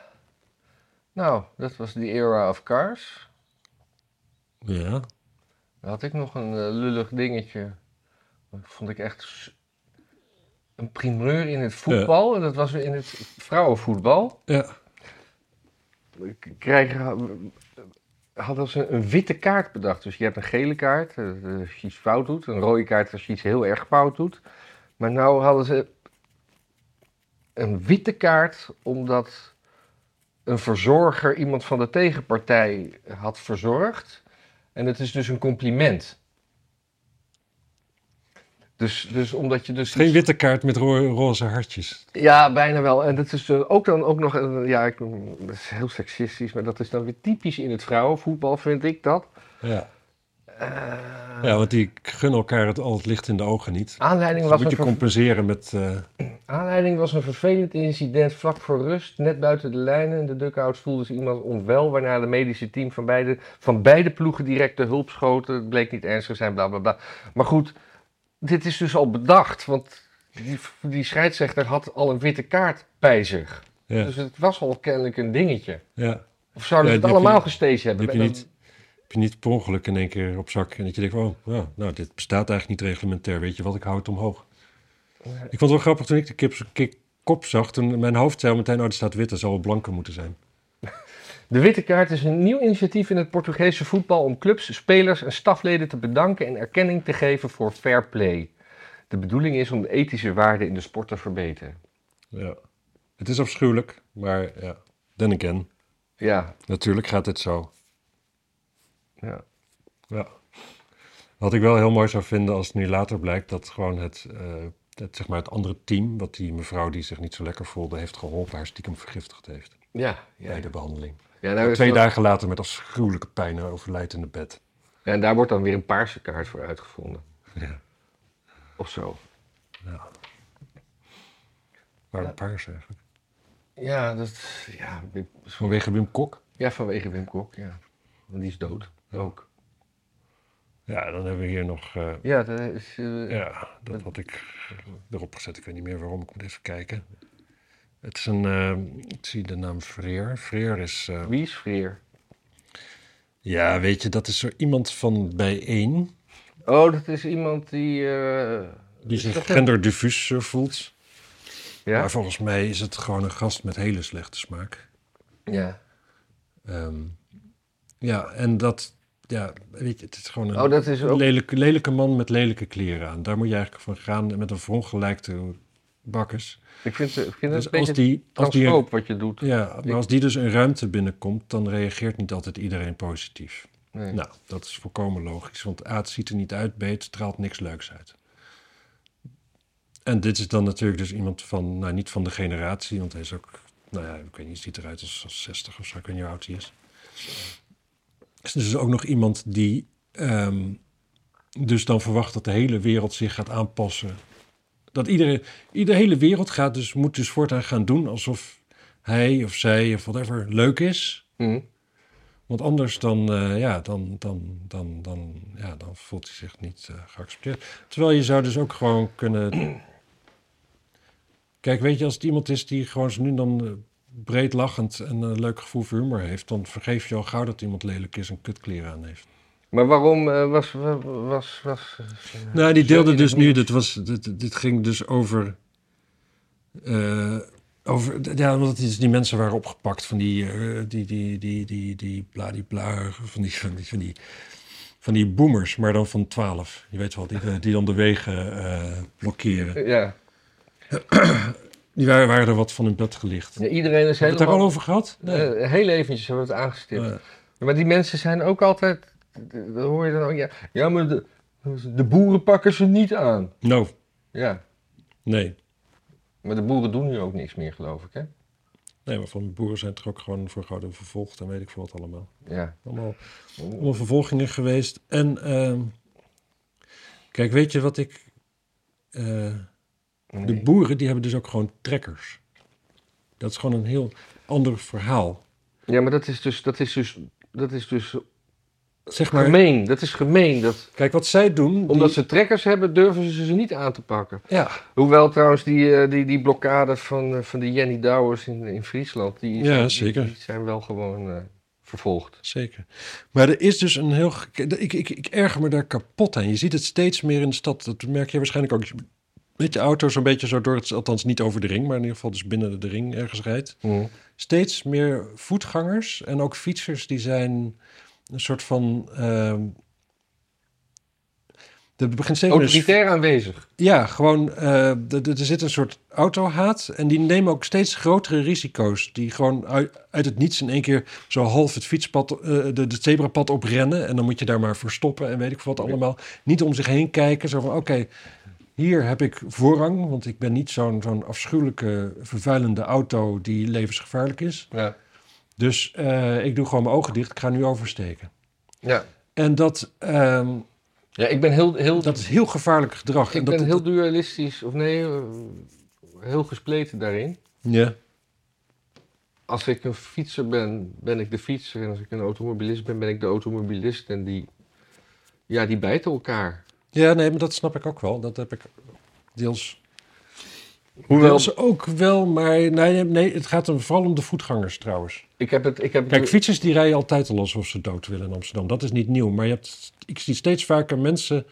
Nou, dat was die era of cars. Ja, Dan had ik nog een eh, lullig dingetje. Dat vond ik echt een primeur in het voetbal. En dat was in het vrouwenvoetbal. ja, Krijgen, hadden ze een witte kaart bedacht. Dus je hebt een gele kaart eh, als je iets fout doet. Een rode kaart als je iets heel erg fout doet. Maar nou hadden ze een witte kaart omdat een verzorger iemand van de tegenpartij had verzorgd. En het is dus een compliment. Dus, dus omdat je dus... geen witte kaart met ro- roze hartjes. Ja, bijna wel. En dat is eh, ook dan ook nog, ja, ik, dat is heel seksistisch, maar dat is dan weer typisch in het vrouwenvoetbal, vind ik dat. Ja. Ja, want die gunnen elkaar het, al het licht in de ogen niet. aanleiding, Dat was moet je ver- compenseren met... eh, aanleiding was een vervelend incident vlak voor rust, net buiten de lijnen. In de dugout voelde zich iemand onwel, waarna de medische team van beide, van beide ploegen direct de hulp schoten. Het bleek niet ernstig zijn, bla bla bla. Maar goed, dit is dus al bedacht, want die, die scheidsrechter had al een witte kaart bij zich. ja, Dus het was al kennelijk een dingetje. ja. Of zouden Ja, ze het je- allemaal gestaged hebben? heb je niet- Heb je niet per ongeluk in één keer op zak en dat je denkt, oh, ja, nou, dit bestaat eigenlijk niet reglementair. Weet je wat, ik hou het omhoog. Ik vond het wel grappig toen ik de kip, kip- kop zag. Toen mijn hoofd zei meteen, oh, er staat wit, er zal wel blanker moeten zijn. De Witte Kaart is een nieuw initiatief in het Portugese voetbal om clubs, spelers en stafleden te bedanken en erkenning te geven voor fair play. De bedoeling is om de ethische waarden in de sport te verbeteren. Ja. Het is afschuwelijk, maar ja, then again, Ja, natuurlijk gaat het zo. Ja. Ja. Wat ik wel heel mooi zou vinden als het nu later blijkt dat gewoon het, eh, het, zeg maar het andere team, wat die mevrouw die zich niet zo lekker voelde, heeft geholpen, haar stiekem vergiftigd heeft Ja, ja. bij de behandeling. ja, nou Twee dagen later met afschuwelijke pijn overlijdt in de bed. ja, en daar wordt dan weer een paarse kaart voor uitgevonden. Ja. Of zo. Waarom Ja. paars eigenlijk? Ja, dat, ja, Wim- Vanwege Wim Kok? ja, vanwege Wim Kok, ja. Want die is dood. Ook. Ja, dan hebben we hier nog... eh, Ja, dat is... eh, ja, dat had ik erop gezet. Ik weet niet meer waarom. Ik moet even kijken. Het is een... eh, ik zie de naam Freer. Freer is... Wie is Freer? ja, weet je, dat is zo iemand van bijeen... Oh, dat is iemand die... die zich genderdiffuus voelt. Ja? Maar volgens mij is het gewoon een gast met hele slechte smaak. Ja. Ehm, ja, en dat... Ja, weet je, het is gewoon een Oh, dat is ook... lelijke, lelijke man met lelijke kleren aan. Daar moet je eigenlijk van gaan met een verongelijkte bakkers. Ik vind, ik vind het Dus een als beetje die, als die, wat je doet. ja, maar als die dus een ruimte binnenkomt, dan reageert niet altijd iedereen positief. Nee. Nou, dat is volkomen logisch, want A, het ziet er niet uit, B, het straalt niks leuks uit. En dit is dan natuurlijk dus iemand van, nou niet van de generatie, want hij is ook, nou ja, ik weet niet, ziet eruit als, als 60 of zo, ik weet niet hoe oud hij is. Is dus ook nog iemand die ehm, dus dan verwacht dat de hele wereld zich gaat aanpassen. Dat iedereen, iedere hele wereld gaat dus, moet dus voortaan gaan doen alsof hij of zij of whatever leuk is. Hm. Want anders dan, eh, ja, dan, dan, dan, dan, ja, dan voelt hij zich niet eh, geaccepteerd. Terwijl je zou dus ook gewoon kunnen... Kijk, weet je, als het iemand is die gewoon zo nu dan eh, breed lachend en een leuk gevoel voor humor heeft... dan vergeef je al gauw dat iemand lelijk is en kutkleren aan heeft. Maar waarom eh, was... was, was, was eh, Nou, die deelde dus nu, dit, was, dit, dit ging dus over... eh, Over, ja, is, die mensen waren opgepakt van die, die, die, die, die, die, bla, die, bla, van die, van die, van die, van die boomers, maar dan van 12. Je weet wel, die, die dan de wegen blokkeren. Ja. Die waren, waren er wat van hun bed gelicht. ja iedereen is Hebben we het daar al helemaal... over gehad? Nee. Eh, heel eventjes hebben we het aangestipt. Maar die mensen zijn ook altijd... Dan hoor je dan ook... Ja, ja maar de, de boeren pakken ze niet aan. nou, Ja. nee. Maar de boeren doen nu ook niks meer, geloof ik, hè? Nee, maar van boeren zijn er ook gewoon voor gouden vervolgd en weet ik veel wat allemaal. Ja. Allemaal, allemaal vervolgingen geweest. En ehm, kijk, weet je wat ik... De boeren die hebben dus ook gewoon trekkers. Dat is gewoon een heel ander verhaal. Ja, maar dat is dus... Dat is dus, dat is dus Zeg maar, gemeen. Dat is gemeen. Dat, kijk wat zij doen. die- omdat ze trekkers hebben, durven ze ze niet aan te pakken. Ja, Hoewel trouwens die, eh, die, die blokkade van, eh, van de Jenny Douwers in, in Friesland... Die, Ja, zijn, die- zeker. Die, zijn wel gewoon eh, vervolgd. zeker. Maar er is dus een heel... Ik, ik, ik erger me daar kapot aan. Je ziet het steeds meer in de stad. Dat merk je waarschijnlijk ook. Met je auto zo'n beetje zo door het... Althans niet over de ring, maar in ieder geval dus binnen de ring ergens rijdt. steeds meer voetgangers en ook fietsers die zijn een soort van. ehm er begint steeds meer. Autoritair aanwezig. Ja, gewoon. eh, er- zit een soort autohaat. En die nemen ook steeds grotere risico's. Die gewoon uit, uit het niets in één keer zo half het fietspad, eh, de, de zebrapad oprennen. En dan moet je daar maar voor stoppen en weet ik veel wat allemaal. Niet om zich heen kijken. Zo van: oké, hier heb ik voorrang. Want ik ben niet zo'n zo'n afschuwelijke, vervuilende auto die levensgevaarlijk is. Ja. Dus eh, ik doe gewoon mijn ogen dicht. Ik ga nu oversteken. Ja. En dat, ehm, Ja, ik ben heel, heel, dat is heel gevaarlijk gedrag. ik en dat, ben heel dualistisch, of nee, eh, heel gespleten daarin. Ja, Als ik een fietser ben, ben ik de fietser. En als ik een automobilist ben, ben ik de automobilist. En die, ja, die bijten elkaar. Ja, nee, maar dat snap ik ook wel. Dat heb ik deels, Hoewel, deels ook wel. Maar nee, nee, het gaat hem vooral om de voetgangers trouwens. ik heb het, ik heb Kijk, fietsers die rijden altijd al alsof ze dood willen in Amsterdam. Dat is niet nieuw. Maar je hebt, ik zie steeds vaker mensen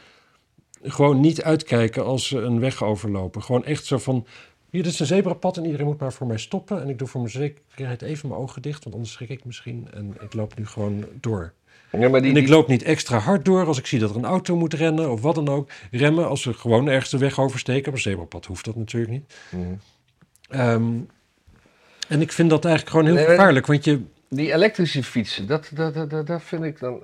gewoon niet uitkijken als ze een weg overlopen. Gewoon echt zo van, hier dit is een zebrapad en iedereen moet maar voor mij stoppen. En ik doe voor mijn zekerheid even mijn ogen dicht, want anders schrik ik misschien. En ik loop nu gewoon door. Ja, maar die, En ik loop niet extra hard door als ik zie dat er een auto moet rennen of wat dan ook. Remmen als ze gewoon ergens de weg oversteken. Op een zebrapad hoeft dat natuurlijk niet. Mhm. Ehm, en ik vind dat eigenlijk gewoon heel Nee, gevaarlijk, want je... Die elektrische fietsen, dat, dat, dat, dat, dat vind ik dan...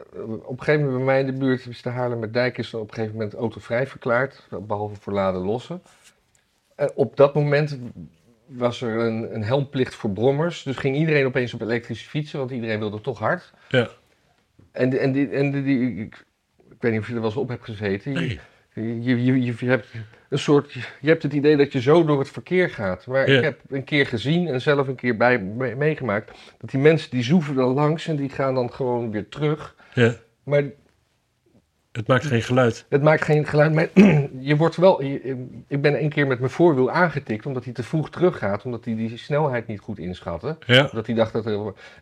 Op een gegeven moment bij mij in de buurt is de Haarlemmerdijk is dan op een gegeven moment autovrij verklaard. Behalve voor laden lossen. En op dat moment was er een, een helmplicht voor brommers. Dus ging iedereen opeens op elektrische fietsen, want iedereen wilde toch hard. Ja. En, en, die, en die, die- ik, ik weet niet of je er wel eens op hebt gezeten. Je, Nee. je, je, je, je hebt een soort, je hebt het idee dat je zo door het verkeer gaat. Maar Ja. ik heb een keer gezien en zelf een keer bij, me- meegemaakt. Dat die mensen die zoeven dan langs en die gaan dan gewoon weer terug. Ja, Maar het maakt geen geluid. het maakt geen geluid. Maar je wordt wel. je- ik ben een keer met mijn voorwiel aangetikt omdat hij te vroeg teruggaat. Omdat hij die snelheid niet goed inschatte. Ja, Dat hij dacht dat er.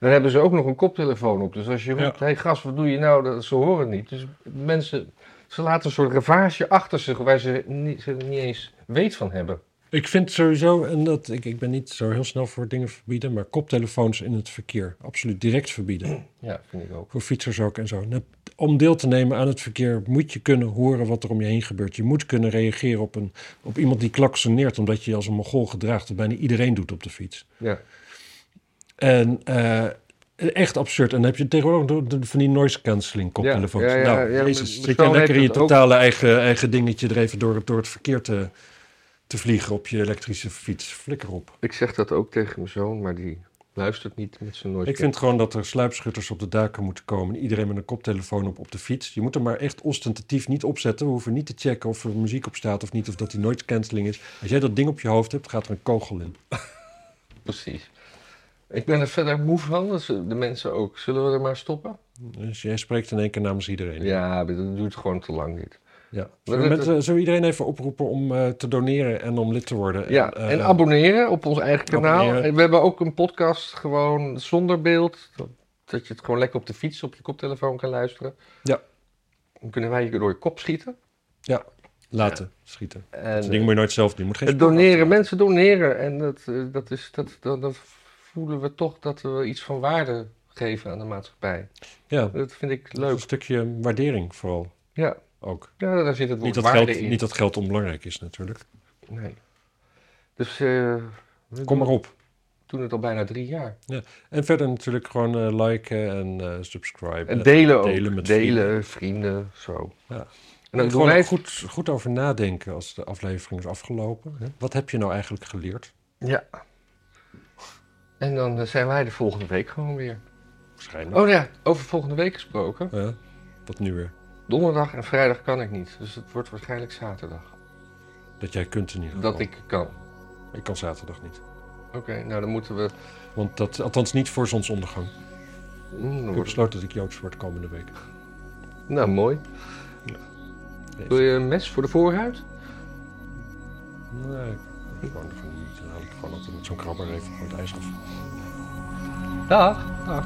Dan hebben ze ook nog een koptelefoon op. Dus als je roept: Ja. hé gast, wat doe je nou? Dat, ze horen het niet. Dus mensen. Ze laten een soort ravage achter zich waar ze niet, ze niet eens weet van hebben. Ik vind sowieso, en dat, ik, ik ben niet zo heel snel voor dingen verbieden, maar koptelefoons in het verkeer absoluut direct verbieden. Ja, vind ik ook. Voor fietsers ook en zo. Om deel te nemen aan het verkeer moet je kunnen horen wat er om je heen gebeurt. Je moet kunnen reageren op, een, op iemand die klaksoneert, omdat je je als een mogol gedraagt. Dat bijna iedereen doet op de fiets. Ja. En eh, echt absurd. En dan heb je tegenwoordig van die noise cancelling koptelefoons. Ja, ja, ja, nou, jezus, zit je lekker in je ook. totale eigen, eigen dingetje er even door, door het verkeer te, te vliegen op je elektrische fiets. Flikker op. Ik zeg dat ook tegen mijn zoon, maar die luistert niet met zijn nooit. Ik vind gewoon dat er sluipschutters op de daken moeten komen. Iedereen met een koptelefoon op op de fiets. Je moet er maar echt ostentatief niet opzetten. We hoeven niet te checken of er muziek op staat of niet. Of dat die noise cancelling is. Als jij dat ding op je hoofd hebt, gaat er een kogel in. Precies. Ik ben er verder moe van, dus de mensen ook. Zullen we er maar stoppen? Dus jij spreekt in één keer namens iedereen. Ja, dat duurt gewoon te lang dit. Ja. Zullen, we eh, zullen we iedereen even oproepen om eh, te doneren en om lid te worden? Ja, eh, en abonneren op ons eigen kanaal. abonneren. En we hebben ook een podcast gewoon zonder beeld. Dat, je het gewoon lekker op de fiets op je koptelefoon kan luisteren. Ja. Dan kunnen wij je door je kop schieten. laten schieten. En, Dat ding moet je nooit zelf doen. Je moet geen doneren, mensen doneren. En dat, dat, is, dat, dat, dat voelen we toch dat we iets van waarde geven aan de maatschappij. Ja, Dat vind ik dat is een leuk. stukje waardering vooral Ja, ook. ja daar zit het woord Niet dat, waarde geld, in. niet dat geld onbelangrijk is natuurlijk. Nee. Dus eh, Kom maar op. doen het al bijna drie jaar. En verder natuurlijk gewoon eh, liken en eh subscriben. En delen ook. delen met delen, vrienden, zo. Ja. En dan gewoon wij... goed, goed over nadenken als de aflevering is afgelopen. hè. Wat heb je nou eigenlijk geleerd? Ja. En dan zijn wij de volgende week gewoon weer. Waarschijnlijk. Oh ja, over volgende week gesproken. Ja, wat nu weer? Donderdag en vrijdag kan ik niet. Dus het wordt waarschijnlijk zaterdag. Dat jij kunt in ieder geval. Dat ik kan. Ik kan zaterdag niet. Oké, nou dan moeten we... Want dat, althans niet voor zonsondergang. Mm, Ik heb wordt- besloten dat ik Joods word komende week. Nou, mooi. Wil je een mes voor de voorhuid? nee, ik- gewoon, gewoon niet. Dan haal ik gewoon altijd met zo'n krabber even gewoon het ijs af. Dag. Dag.